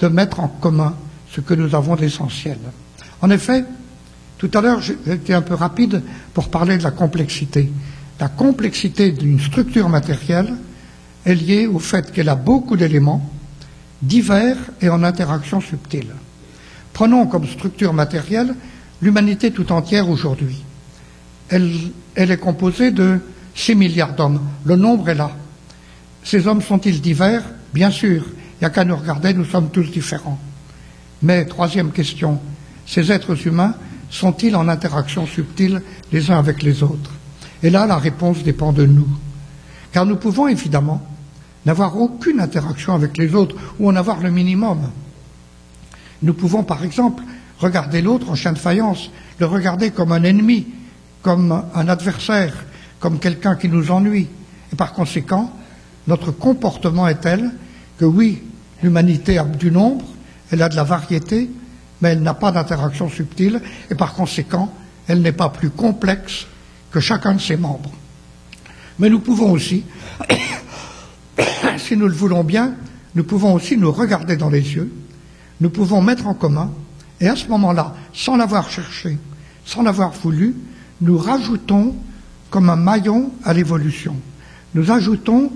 de mettre en commun ce que nous avons d'essentiel. En effet, tout à l'heure, j'ai été un peu rapide pour parler de la complexité. La complexité d'une structure matérielle est liée au fait qu'elle a beaucoup d'éléments divers et en interaction subtile. Prenons comme structure matérielle l'humanité tout entière aujourd'hui. Elle, est composée de 6 milliards d'hommes. Le nombre est là. Ces hommes sont-ils divers? Bien sûr. Il n'y a qu'à nous regarder, nous sommes tous différents. Mais, troisième question, ces êtres humains sont-ils en interaction subtile les uns avec les autres? Et là, la réponse dépend de nous. Car nous pouvons évidemment n'avoir aucune interaction avec les autres ou en avoir le minimum. Nous pouvons, par exemple, regarder l'autre en chien de faïence, le regarder comme un ennemi, comme un adversaire, comme quelqu'un qui nous ennuie. Et par conséquent, notre comportement est tel que oui, l'humanité a du nombre, elle a de la variété, mais elle n'a pas d'interaction subtile, et par conséquent, elle n'est pas plus complexe que chacun de ses membres. Mais nous pouvons aussi, si nous le voulons bien, nous pouvons aussi nous regarder dans les yeux, nous pouvons mettre en commun, et à ce moment-là, sans l'avoir cherché, sans l'avoir voulu, nous rajoutons comme un maillon à l'évolution. Nous ajoutons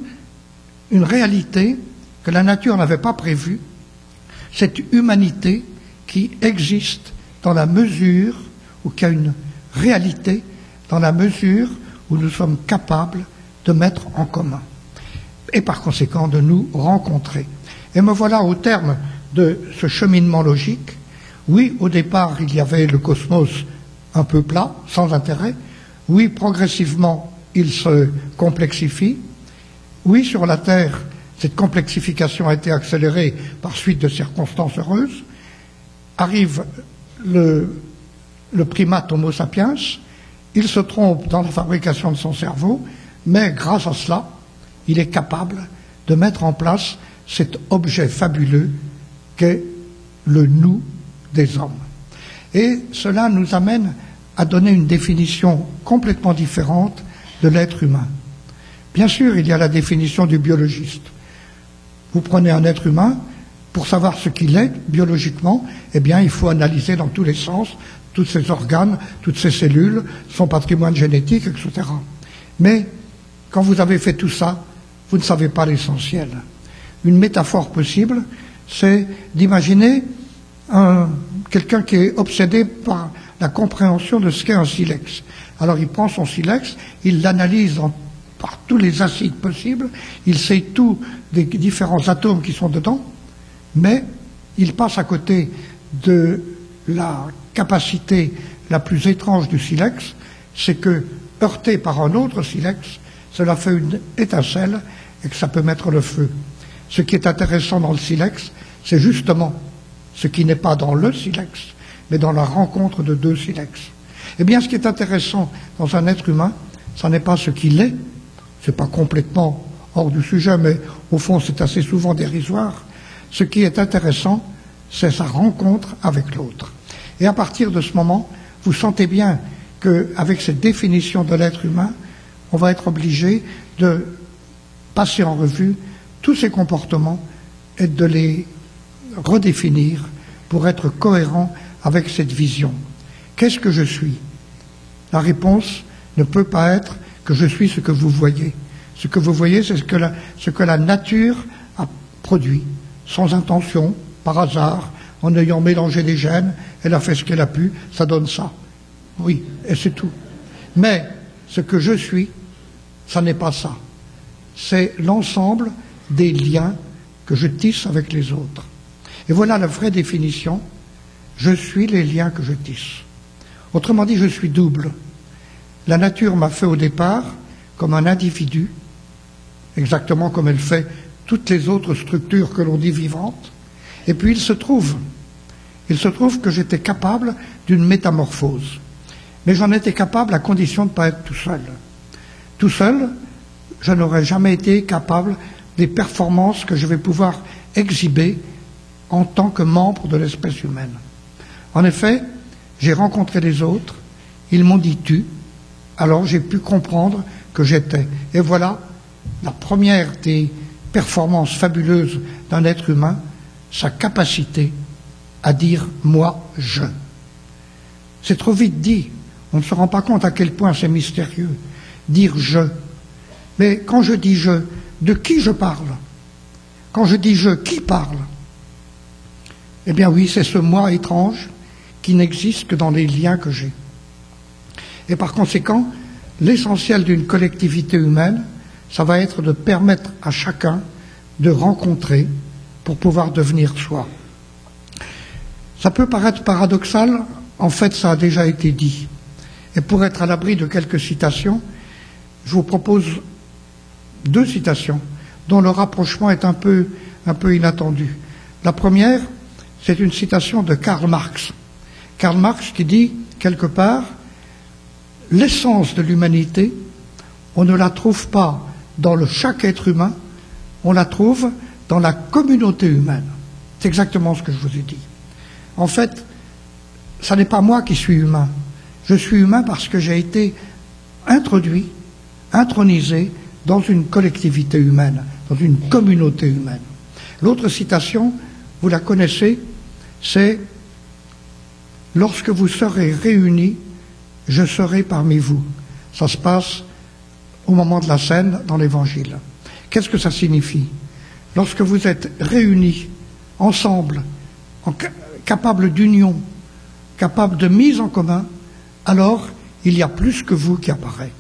une réalité que la nature n'avait pas prévue, cette humanité qui existe dans la mesure, ou qui a une réalité dans la mesure où nous sommes capables de mettre en commun et par conséquent de nous rencontrer. Et me voilà au terme de ce cheminement logique. Oui, au départ, il y avait le cosmos un peu plat, sans intérêt. Oui, progressivement, il se complexifie. Oui, sur la Terre, cette complexification a été accélérée par suite de circonstances heureuses. Arrive le, primate Homo sapiens, il se trompe dans la fabrication de son cerveau, mais grâce à cela, il est capable de mettre en place cet objet fabuleux qu'est le nous des hommes. Et cela nous amène à donner une définition complètement différente de l'être humain. Bien sûr, il y a la définition du biologiste. Vous prenez un être humain, pour savoir ce qu'il est biologiquement, eh bien, il faut analyser dans tous les sens tous ses organes, toutes ses cellules, son patrimoine génétique, etc. Mais quand vous avez fait tout ça, vous ne savez pas l'essentiel. Une métaphore possible, c'est d'imaginer quelqu'un qui est obsédé par la compréhension de ce qu'est un silex. Alors il prend son silex, il l'analyse par tous les acides possibles, il sait tout des différents atomes qui sont dedans, mais il passe à côté de la capacité la plus étrange du silex, c'est que, heurté par un autre silex, cela fait une étincelle et que ça peut mettre le feu. Ce qui est intéressant dans le silex, c'est justement ce qui n'est pas dans le silex, mais dans la rencontre de deux silex. Eh bien, ce qui est intéressant dans un être humain, ce n'est pas ce qu'il est, c'est pas complètement hors du sujet, mais au fond, c'est assez souvent dérisoire. Ce qui est intéressant, c'est sa rencontre avec l'autre. Et à partir de ce moment, vous sentez bien qu'avec cette définition de l'être humain, on va être obligé de passer en revue tous ces comportements et de les redéfinir pour être cohérent avec cette vision. Qu'est-ce que je suis? La réponse ne peut pas être que je suis ce que vous voyez. Ce que vous voyez, c'est ce ce que la nature a produit, sans intention, par hasard, en ayant mélangé les gènes, elle a fait ce qu'elle a pu, ça donne ça. Oui, et c'est tout. Mais ce que je suis, ça n'est pas ça. C'est l'ensemble des liens que je tisse avec les autres. Et voilà la vraie définition. Je suis les liens que je tisse. Autrement dit, je suis double. La nature m'a fait au départ comme un individu, exactement comme elle fait toutes les autres structures que l'on dit vivantes. Et puis il se trouve, il se trouve que j'étais capable d'une métamorphose. Mais j'en étais capable à condition de ne pas être tout seul. Tout seul, je n'aurais jamais été capable des performances que je vais pouvoir exhiber en tant que membre de l'espèce humaine. En effet, j'ai rencontré les autres, ils m'ont dit tu, alors j'ai pu comprendre que j'étais. Et voilà la première des performances fabuleuses d'un être humain, sa capacité à dire moi, je. C'est trop vite dit. On ne se rend pas compte à quel point c'est mystérieux. Dire je. Mais quand je dis je, de qui je parle Quand je dis je, qui parle Eh bien oui, c'est ce moi étrange qui n'existe que dans les liens que j'ai. Et par conséquent, l'essentiel d'une collectivité humaine, ça va être de permettre à chacun de rencontrer pour pouvoir devenir soi. Ça peut paraître paradoxal, en fait ça a déjà été dit. Et pour être à l'abri de quelques citations, je vous propose deux citations dont le rapprochement est un peu, un peu inattendu. La première, c'est une citation de Karl Marx. Karl Marx qui dit, quelque part, l'essence de l'humanité, on ne la trouve pas dans le chaque être humain, on la trouve dans la communauté humaine. C'est exactement ce que je vous ai dit. En fait, ce n'est pas moi qui suis humain. Je suis humain parce que j'ai été introduit, intronisé dans une collectivité humaine, dans une communauté humaine. L'autre citation, vous la connaissez, c'est Lorsque vous serez réunis, je serai parmi vous. Ça se passe au moment de la scène dans l'Évangile. Qu'est-ce que ça signifie Lorsque vous êtes réunis ensemble, capables d'union, capables de mise en commun, alors il y a plus que vous qui apparaît.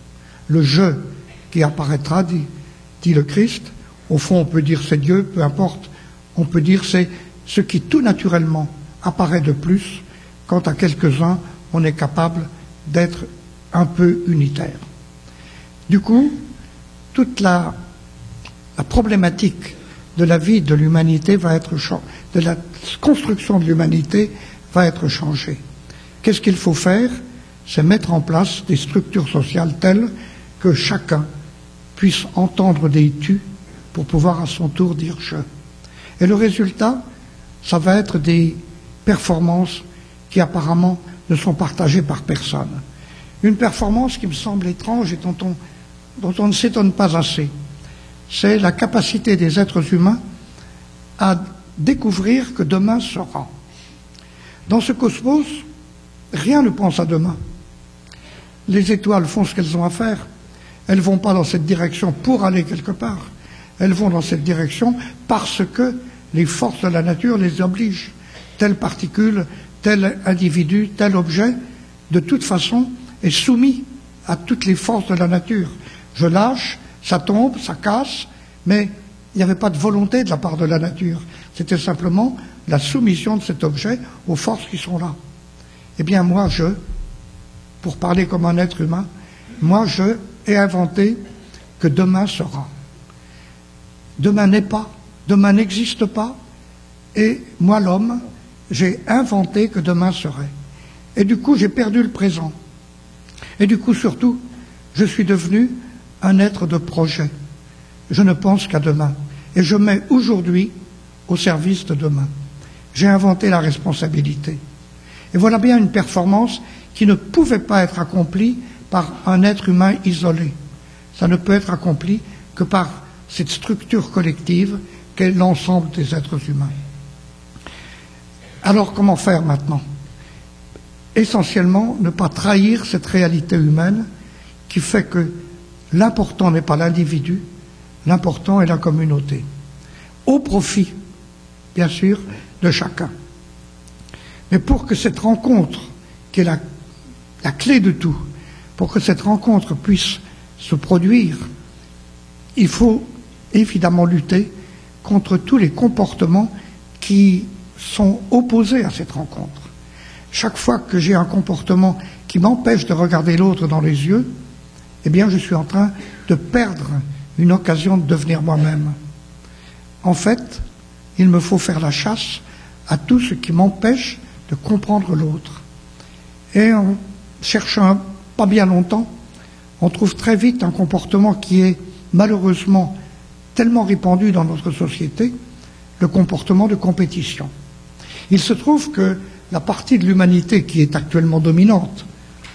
Le je qui apparaîtra, dit, le Christ, au fond on peut dire c'est Dieu, peu importe, on peut dire c'est ce qui tout naturellement apparaît de plus quand à quelques-uns on est capable d'être un peu unitaire. Du coup, toute la, problématique de la vie de l'humanité va être de la construction de l'humanité va être changée. Qu'est-ce qu'il faut faire? C'est mettre en place des structures sociales telles que chacun puisse entendre des tu pour pouvoir à son tour dire je. Et le résultat, ça va être des performances qui apparemment ne sont partagées par personne. Une performance qui me semble étrange et dont on, dont on ne s'étonne pas assez, c'est la capacité des êtres humains à découvrir que demain sera. Dans ce cosmos, rien ne pense à demain. Les étoiles font ce qu'elles ont à faire. Elles vont pas dans cette direction pour aller quelque part. Elles vont dans cette direction parce que les forces de la nature les obligent. Telle particule, tel individu, tel objet, de toute façon, est soumis à toutes les forces de la nature. Je lâche, ça tombe, ça casse, mais il n'y avait pas de volonté de la part de la nature. C'était simplement la soumission de cet objet aux forces qui sont là. Eh bien, moi, je, pour parler comme un être humain, moi, je ai inventé que demain sera. Demain n'est pas, demain n'existe pas, et moi, l'homme, j'ai inventé que demain serait. Et du coup, j'ai perdu le présent. Et du coup, surtout, je suis devenu un être de projet. Je ne pense qu'à demain. Et je mets aujourd'hui au service de demain. J'ai inventé la responsabilité. Et voilà bien une performance qui ne pouvait pas être accomplie par un être humain isolé. Ça ne peut être accompli que par cette structure collective qu'est l'ensemble des êtres humains. Alors comment faire maintenant? Essentiellement, ne pas trahir cette réalité humaine qui fait que l'important n'est pas l'individu, l'important est la communauté, au profit, bien sûr, de chacun. Mais pour que cette rencontre, qui est la, la clé de tout, pour que cette rencontre puisse se produire, il faut évidemment lutter contre tous les comportements qui sont opposés à cette rencontre. chaque fois que j'ai un comportement qui m'empêche de regarder l'autre dans les yeux, eh bien, je suis en train de perdre une occasion de devenir moi-même. En fait, il me faut faire la chasse à tout ce qui m'empêche de comprendre l'autre. Et en cherchant pas bien longtemps, on trouve très vite un comportement qui est malheureusement tellement répandu dans notre société, le comportement de compétition. Il se trouve que la partie de l'humanité qui est actuellement dominante,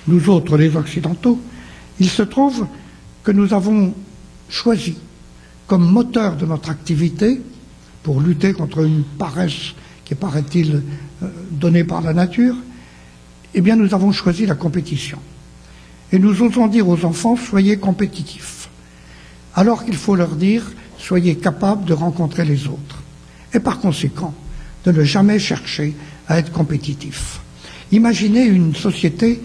nous autres les Occidentaux, il se trouve que nous avons choisi comme moteur de notre activité, pour lutter contre une paresse qui paraît-il euh, donnée par la nature, eh bien nous avons choisi la compétition. Et nous osons dire aux enfants, soyez compétitifs. Alors qu'il faut leur dire, soyez capables de rencontrer les autres. Et par conséquent, de ne jamais chercher à être compétitif. Imaginez une société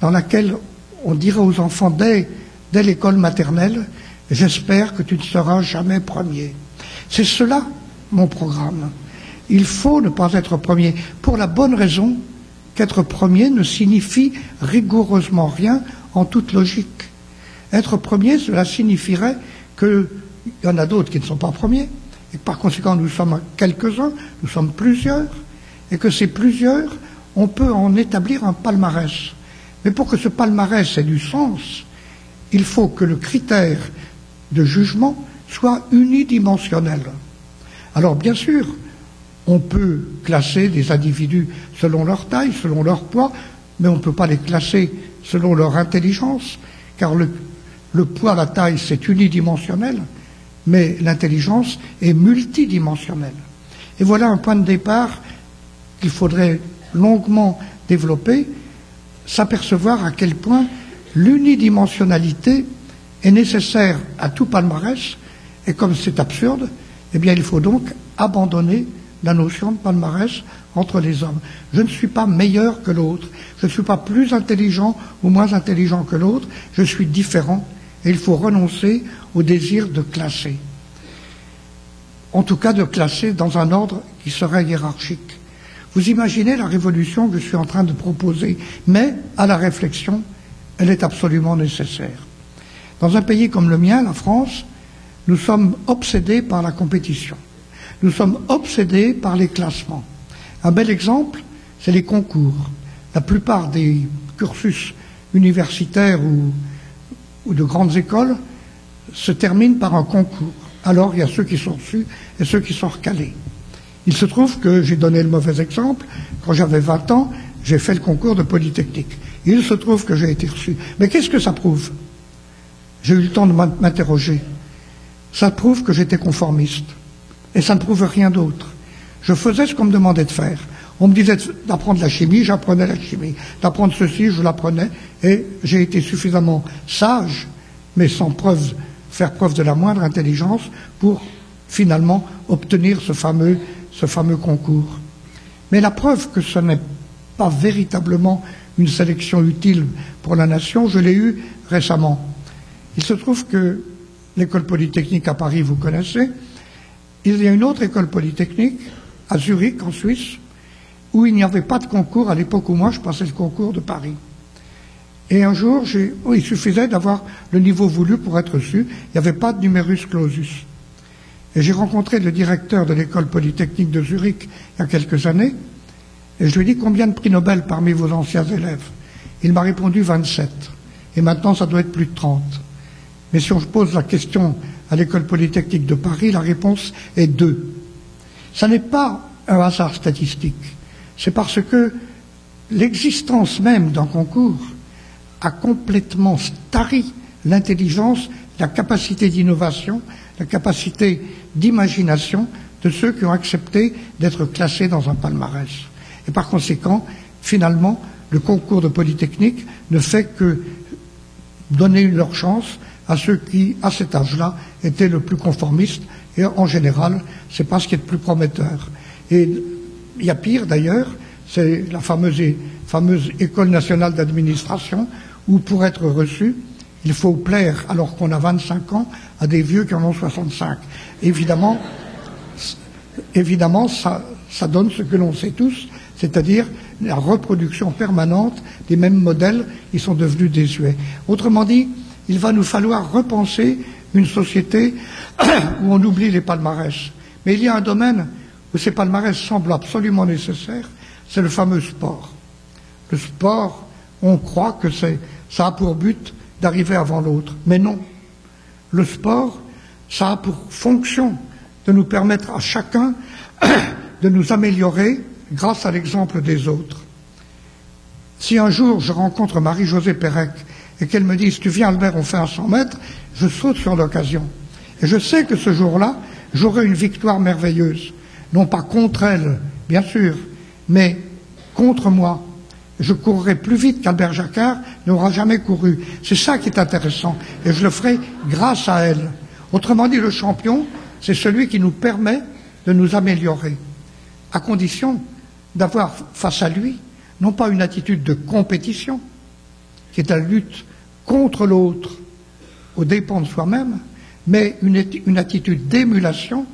dans laquelle on dirait aux enfants dès, dès l'école maternelle, j'espère que tu ne seras jamais premier. C'est cela mon programme. Il faut ne pas être premier, pour la bonne raison qu'être premier ne signifie rigoureusement rien en toute logique. Être premier, cela signifierait qu'il y en a d'autres qui ne sont pas premiers, et que par conséquent nous sommes quelques-uns, nous sommes plusieurs, et que ces plusieurs, on peut en établir un palmarès. Mais pour que ce palmarès ait du sens, il faut que le critère de jugement soit unidimensionnel. Alors bien sûr, on peut classer des individus selon leur taille, selon leur poids, mais on ne peut pas les classer selon leur intelligence, car le, poids, la taille, c'est unidimensionnel, mais l'intelligence est multidimensionnelle. Et voilà un point de départ qu'il faudrait longuement développer, s'apercevoir à quel point l'unidimensionnalité est nécessaire à tout palmarès, et comme c'est absurde, eh bien il faut donc abandonner la notion de palmarès entre les hommes. Je ne suis pas meilleur que l'autre, je ne suis pas plus intelligent ou moins intelligent que l'autre, je suis différent et il faut renoncer au désir de classer. En tout cas de classer dans un ordre qui serait hiérarchique. Vous imaginez la révolution que je suis en train de proposer, mais à la réflexion, elle est absolument nécessaire. Dans un pays comme le mien, la France, nous sommes obsédés par la compétition. Nous sommes obsédés par les classements. Un bel exemple, c'est les concours. La plupart des cursus universitaires ou, de grandes écoles se terminent par un concours. Alors il y a ceux qui sont reçus et ceux qui sont recalés. Il se trouve que j'ai donné le mauvais exemple. Quand j'avais 20 ans, j'ai fait le concours de Polytechnique. Il se trouve que j'ai été reçu. Mais qu'est-ce que ça prouve? J'ai eu le temps de m'interroger. Ça prouve que j'étais conformiste. Et ça ne prouve rien d'autre. Je faisais ce qu'on me demandait de faire. On me disait d'apprendre la chimie, j'apprenais la chimie. D'apprendre ceci, je l'apprenais. Et j'ai été suffisamment sage, mais sans preuve, faire preuve de la moindre intelligence pour finalement obtenir ce fameux, ce fameux concours. Mais la preuve que ce n'est pas véritablement une sélection utile pour la nation, je l'ai eue récemment. Il se trouve que l'école polytechnique à Paris, vous connaissez, il y a une autre école polytechnique à Zurich, en Suisse, où il n'y avait pas de concours à l'époque où moi je passais le concours de Paris. Et un jour, il suffisait d'avoir le niveau voulu pour être reçu. Il n'y avait pas de numerus clausus. J'ai rencontré le directeur de l'école polytechnique de Zurich il y a quelques années, et je lui ai dit combien de prix Nobel parmi vos anciens élèves? Il m'a répondu 27. Et maintenant, ça doit être plus de 30. Mais si on se pose la question à l'école polytechnique de Paris, la réponse est 2. Ça n'est pas un hasard statistique. C'est parce que l'existence même d'un concours a complètement stari l'intelligence, la capacité d'innovation, la capacité d'imagination de ceux qui ont accepté d'être classés dans un palmarès. Et par conséquent, finalement, le concours de Polytechnique ne fait que donner leur chance à ceux qui, à cet âge-là, étaient le plus conformistes, et en général, c'est pas ce qui est le plus prometteur. Et il y a pire d'ailleurs, c'est la fameuse, École nationale d'administration, où pour être reçu, il faut plaire, alors qu'on a 25 ans, à des vieux qui en ont 65. Évidemment, évidemment ça, ça donne ce que l'on sait tous, c'est-à-dire la reproduction permanente des mêmes modèles, ils sont devenus désuets. Autrement dit, il va nous falloir repenser une société où on oublie les palmarès. Mais il y a un domaine où ces palmarès semblent absolument nécessaires, c'est le fameux sport. Le sport, on croit que ça a pour but d'arriver avant l'autre. Mais non. Le sport, ça a pour fonction de nous permettre à chacun de nous améliorer grâce à l'exemple des autres. Si un jour je rencontre Marie-Josée Pérec et qu'elle me dise Tu viens Albert, on fait un 100 mètres, je saute sur l'occasion. Et je sais que ce jour-là, j'aurai une victoire merveilleuse. Non pas contre elle, bien sûr, mais contre moi. Je courrai plus vite qu'Albert Jacquard n'aura jamais couru. C'est ça qui est intéressant. Et je le ferai grâce à elle. Autrement dit, le champion, c'est celui qui nous permet de nous améliorer, à condition d'avoir face à lui non pas une attitude de compétition, qui est la lutte contre l'autre aux dépens de soi-même, mais une, attitude d'émulation,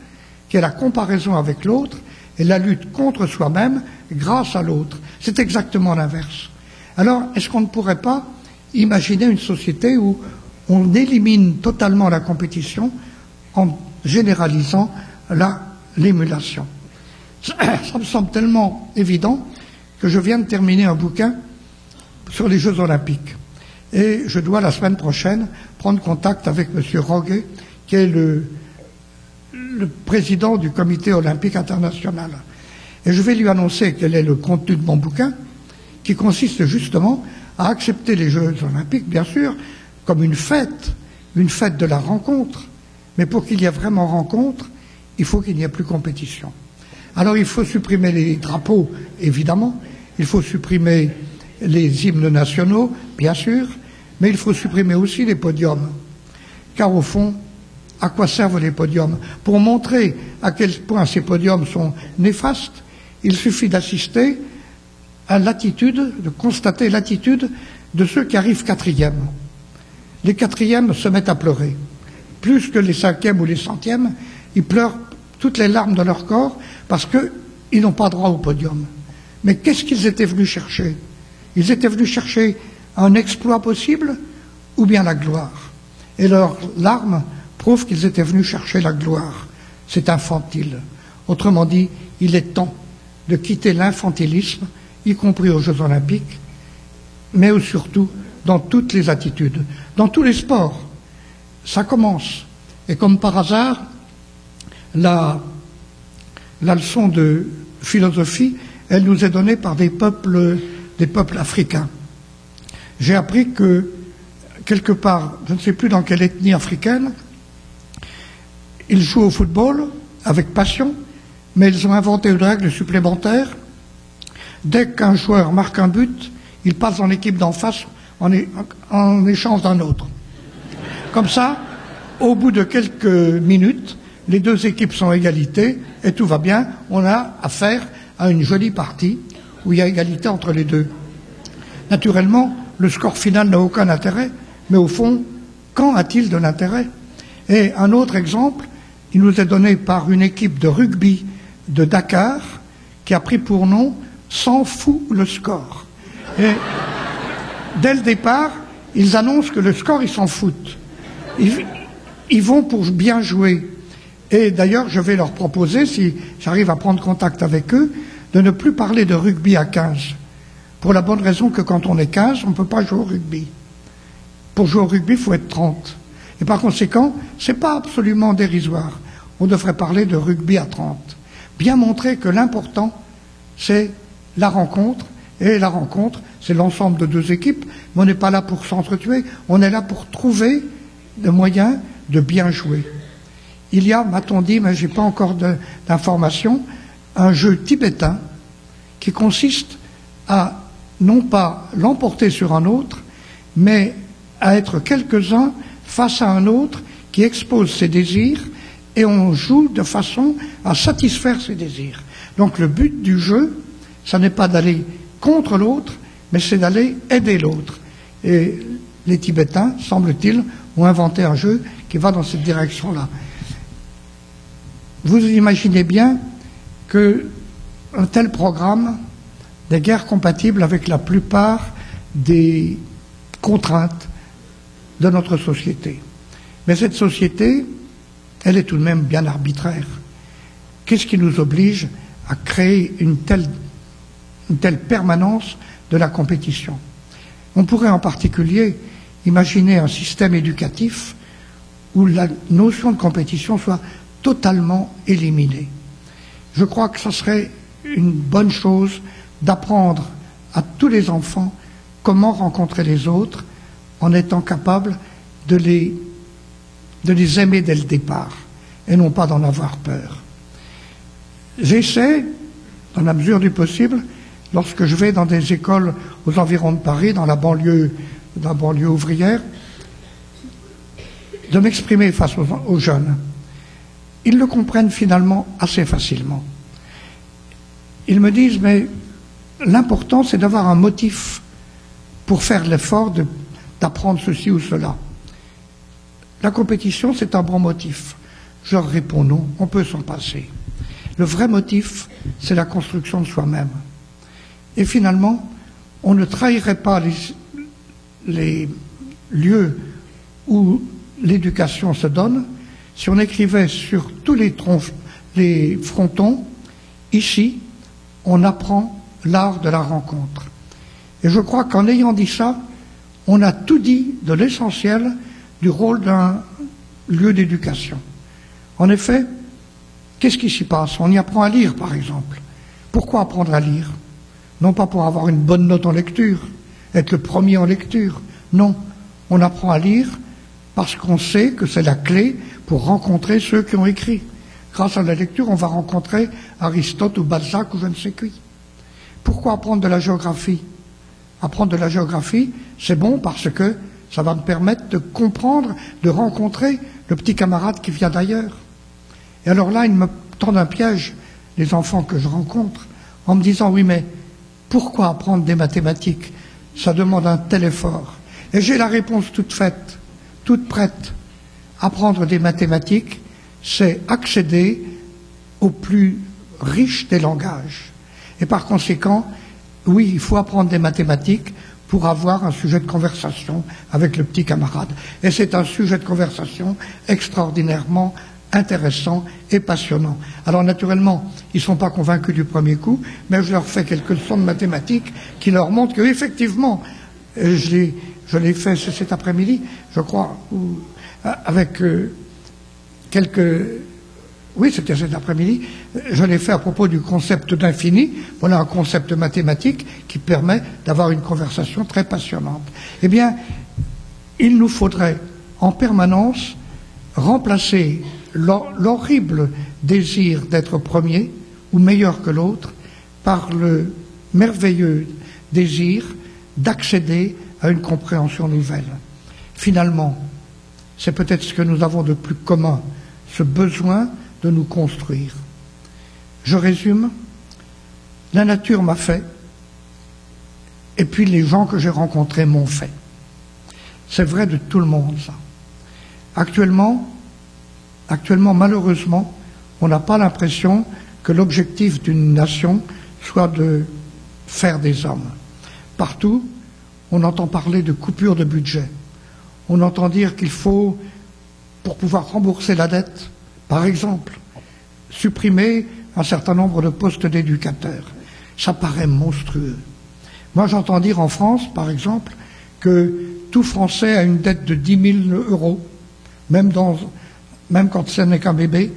qui est la comparaison avec l'autre et la lutte contre soi-même grâce à l'autre. C'est exactement l'inverse. Alors, est-ce qu'on ne pourrait pas imaginer une société où on élimine totalement la compétition en généralisant l'émulation? Ça me semble tellement évident que je viens de terminer un bouquin sur les Jeux olympiques. Et je dois la semaine prochaine prendre contact avec M. Roguet, qui est le, le président du comité olympique international. Et je vais lui annoncer quel est le contenu de mon bouquin, qui consiste justement à accepter les Jeux olympiques, bien sûr, comme une fête, une fête de la rencontre. Mais pour qu'il y ait vraiment rencontre, il faut qu'il n'y ait plus compétition. Alors il faut supprimer les drapeaux, évidemment, il faut supprimer les hymnes nationaux, bien sûr, mais il faut supprimer aussi les podiums. Car au fond, à quoi servent les podiums Pour montrer à quel point ces podiums sont néfastes, il suffit d'assister à l'attitude, de constater l'attitude de ceux qui arrivent quatrième. Les quatrièmes se mettent à pleurer. Plus que les cinquièmes ou les centièmes, ils pleurent toutes les larmes de leur corps parce qu'ils n'ont pas droit au podium. Mais qu'est-ce qu'ils étaient venus chercher? Ils étaient venus chercher un exploit possible ou bien la gloire. Et leurs larmes prouvent qu'ils étaient venus chercher la gloire. C'est infantile. Autrement dit, il est temps de quitter l'infantilisme, y compris aux Jeux olympiques, mais surtout dans toutes les attitudes, dans tous les sports. Ça commence. Et comme par hasard, la, leçon de philosophie, elle nous est donnée par des peuples, des peuples africains. J'ai appris que, quelque part, je ne sais plus dans quelle ethnie africaine, ils jouent au football avec passion, mais ils ont inventé une règle supplémentaire. Dès qu'un joueur marque un but, il passe dans l'équipe d'en face en, en échange d'un autre. Comme ça, au bout de quelques minutes, les deux équipes sont égalité et tout va bien. On a affaire à une jolie partie où il y a égalité entre les deux. Naturellement, le score final n'a aucun intérêt, mais au fond, quand a-t-il de l'intérêt? Et un autre exemple, il nous est donné par une équipe de rugby de Dakar qui a pris pour nom S'en fout le score. Et dès le départ, ils annoncent que le score, ils s'en foutent. Ils, ils vont pour bien jouer. Et d'ailleurs, je vais leur proposer, si j'arrive à prendre contact avec eux, de ne plus parler de rugby à 15. Pour la bonne raison que quand on est 15, on ne peut pas jouer au rugby. Pour jouer au rugby, il faut être 30. Et par conséquent, ce n'est pas absolument dérisoire. On devrait parler de rugby à 30. Bien montrer que l'important, c'est la rencontre. Et la rencontre, c'est l'ensemble de deux équipes. Mais on n'est pas là pour s'entretuer. On est là pour trouver des moyens de bien jouer. Il y a, m'a-t-on dit, mais je n'ai pas encore d'informations, un jeu tibétain qui consiste à non pas l'emporter sur un autre, mais à être quelques-uns face à un autre qui expose ses désirs et on joue de façon à satisfaire ses désirs. Donc le but du jeu, ce n'est pas d'aller contre l'autre, mais c'est d'aller aider l'autre. Et les Tibétains, semble-t-il, ont inventé un jeu qui va dans cette direction-là. Vous imaginez bien qu'un tel programme des guerres compatibles avec la plupart des contraintes de notre société. Mais cette société, elle est tout de même bien arbitraire. Qu'est-ce qui nous oblige à créer une telle, une telle permanence de la compétition? On pourrait en particulier imaginer un système éducatif où la notion de compétition soit totalement éliminée. Je crois que ce serait une bonne chose d'apprendre à tous les enfants comment rencontrer les autres en étant capable de les, aimer dès le départ et non pas d'en avoir peur. J'essaie, dans la mesure du possible, lorsque je vais dans des écoles aux environs de Paris, dans la banlieue, dans la banlieue ouvrière, de m'exprimer face aux, aux jeunes. Ils le comprennent finalement assez facilement. Ils me disent, mais l'important, c'est d'avoir un motif pour faire l'effort d'apprendre ceci ou cela. La compétition, c'est un bon motif. Je leur réponds non, on peut s'en passer. Le vrai motif, c'est la construction de soi-même. Et finalement, on ne trahirait pas les, lieux où l'éducation se donne si on écrivait sur tous les, les frontons, ici, on apprend l'art de la rencontre. Et je crois qu'en ayant dit ça, on a tout dit de l'essentiel du rôle d'un lieu d'éducation. En effet, qu'est-ce qui s'y passe? On y apprend à lire, par exemple. Pourquoi apprendre à lire? Non pas pour avoir une bonne note en lecture, être le premier en lecture. Non, on apprend à lire parce qu'on sait que c'est la clé pour rencontrer ceux qui ont écrit. Grâce à la lecture, on va rencontrer Aristote ou Balzac ou je ne sais qui. Pourquoi apprendre de la géographie? Apprendre de la géographie, c'est bon parce que ça va me permettre de comprendre, de rencontrer le petit camarade qui vient d'ailleurs. Et alors là, ils me tendent un piège, les enfants que je rencontre, en me disant oui, mais pourquoi apprendre des mathématiques? Ça demande un tel effort. Et j'ai la réponse toute faite, toute prête. Apprendre des mathématiques, c'est accéder au plus riche des langages. Et par conséquent, oui, il faut apprendre des mathématiques pour avoir un sujet de conversation avec le petit camarade. Et c'est un sujet de conversation extraordinairement intéressant et passionnant. Alors naturellement, ils ne sont pas convaincus du premier coup, mais je leur fais quelques leçons de mathématiques qui leur montrent qu'effectivement, je l'ai fait cet après-midi, je crois, avec euh, quelques oui, c'était cet après-midi. Je l'ai fait à propos du concept d'infini. Voilà un concept mathématique qui permet d'avoir une conversation très passionnante. Eh bien, il nous faudrait en permanence remplacer l'horrible désir d'être premier ou meilleur que l'autre par le merveilleux désir d'accéder à une compréhension nouvelle. Finalement, c'est peut-être ce que nous avons de plus commun, ce besoin de nous construire. Je résume, la nature m'a fait, et puis les gens que j'ai rencontrés m'ont fait. C'est vrai de tout le monde, ça. Actuellement, actuellement, malheureusement, on n'a pas l'impression que l'objectif d'une nation soit de faire des hommes. Partout, on entend parler de coupure de budget. On entend dire qu'il faut, pour pouvoir rembourser la dette, par exemple, supprimer un certain nombre de postes d'éducateurs. Ça paraît monstrueux. Moi, j'entends dire en France, par exemple, que tout Français a une dette de 10 000 euros, même, quand ce n'est qu'un bébé.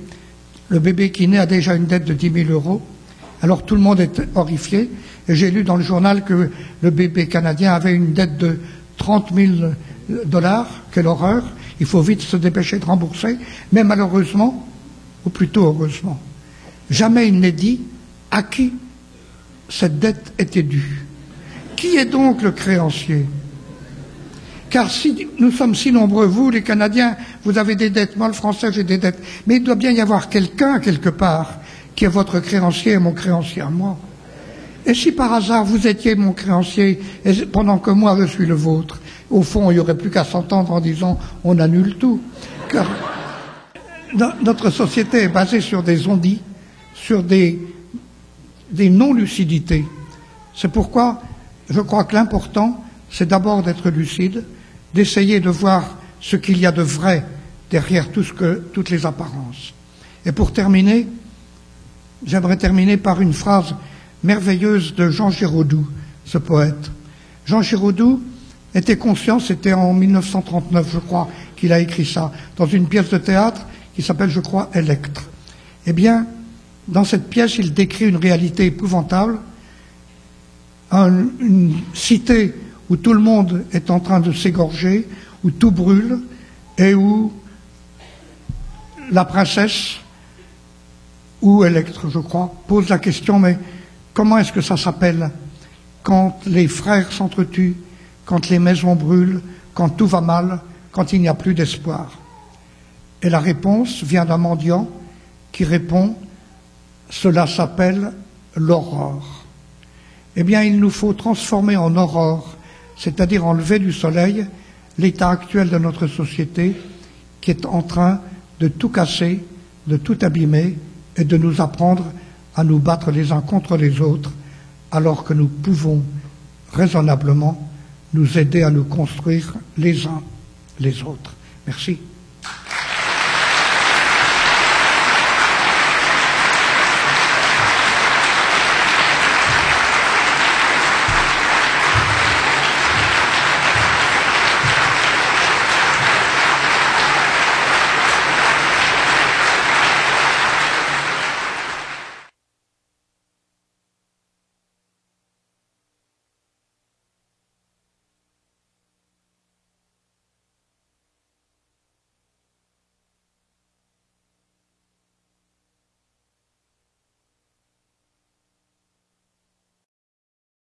Le bébé qui naît a déjà une dette de 10 000 euros. Alors tout le monde est horrifié. Et j'ai lu dans le journal que le bébé canadien avait une dette de 30 000 dollars. Quelle horreur. Il faut vite se dépêcher de rembourser. Mais malheureusement, ou plutôt heureusement, jamais il n'est dit à qui cette dette était due. Qui est donc le créancier? Car si nous sommes si nombreux, vous, les Canadiens, vous avez des dettes, moi, le Français, j'ai des dettes, mais il doit bien y avoir quelqu'un, quelque part, qui est votre créancier et mon créancier à moi. Et si par hasard vous étiez mon créancier pendant que moi je suis le vôtre, au fond, il n'y aurait plus qu'à s'entendre en disant on annule tout. Car notre société est basée sur des ondits, sur des, non-lucidités. C'est pourquoi je crois que l'important, c'est d'abord d'être lucide, d'essayer de voir ce qu'il y a de vrai derrière toutes les apparences. Et pour terminer, j'aimerais terminer par une phrase merveilleuse de Jean Giraudoux, ce poète. Jean Giraudoux était conscient, c'était en 1939, je crois, qu'il a écrit ça, dans une pièce de théâtre qui s'appelle, je crois, Electre. Eh bien, dans cette pièce, il décrit une réalité épouvantable, une cité où tout le monde est en train de s'égorger, où tout brûle, et où la princesse, ou Electre, je crois, pose la question, mais comment est-ce que ça s'appelle quand les frères s'entretuent, quand les maisons brûlent, quand tout va mal, quand il n'y a plus d'espoir Et la réponse vient d'un mendiant qui répond, cela s'appelle l'aurore. Eh bien, il nous faut transformer en aurore, c'est-à-dire enlever du soleil l'état actuel de notre société qui est en train de tout casser, de tout abîmer et de nous apprendre à nous battre les uns contre les autres, alors que nous pouvons raisonnablement nous aider à nous construire les uns les autres. Merci.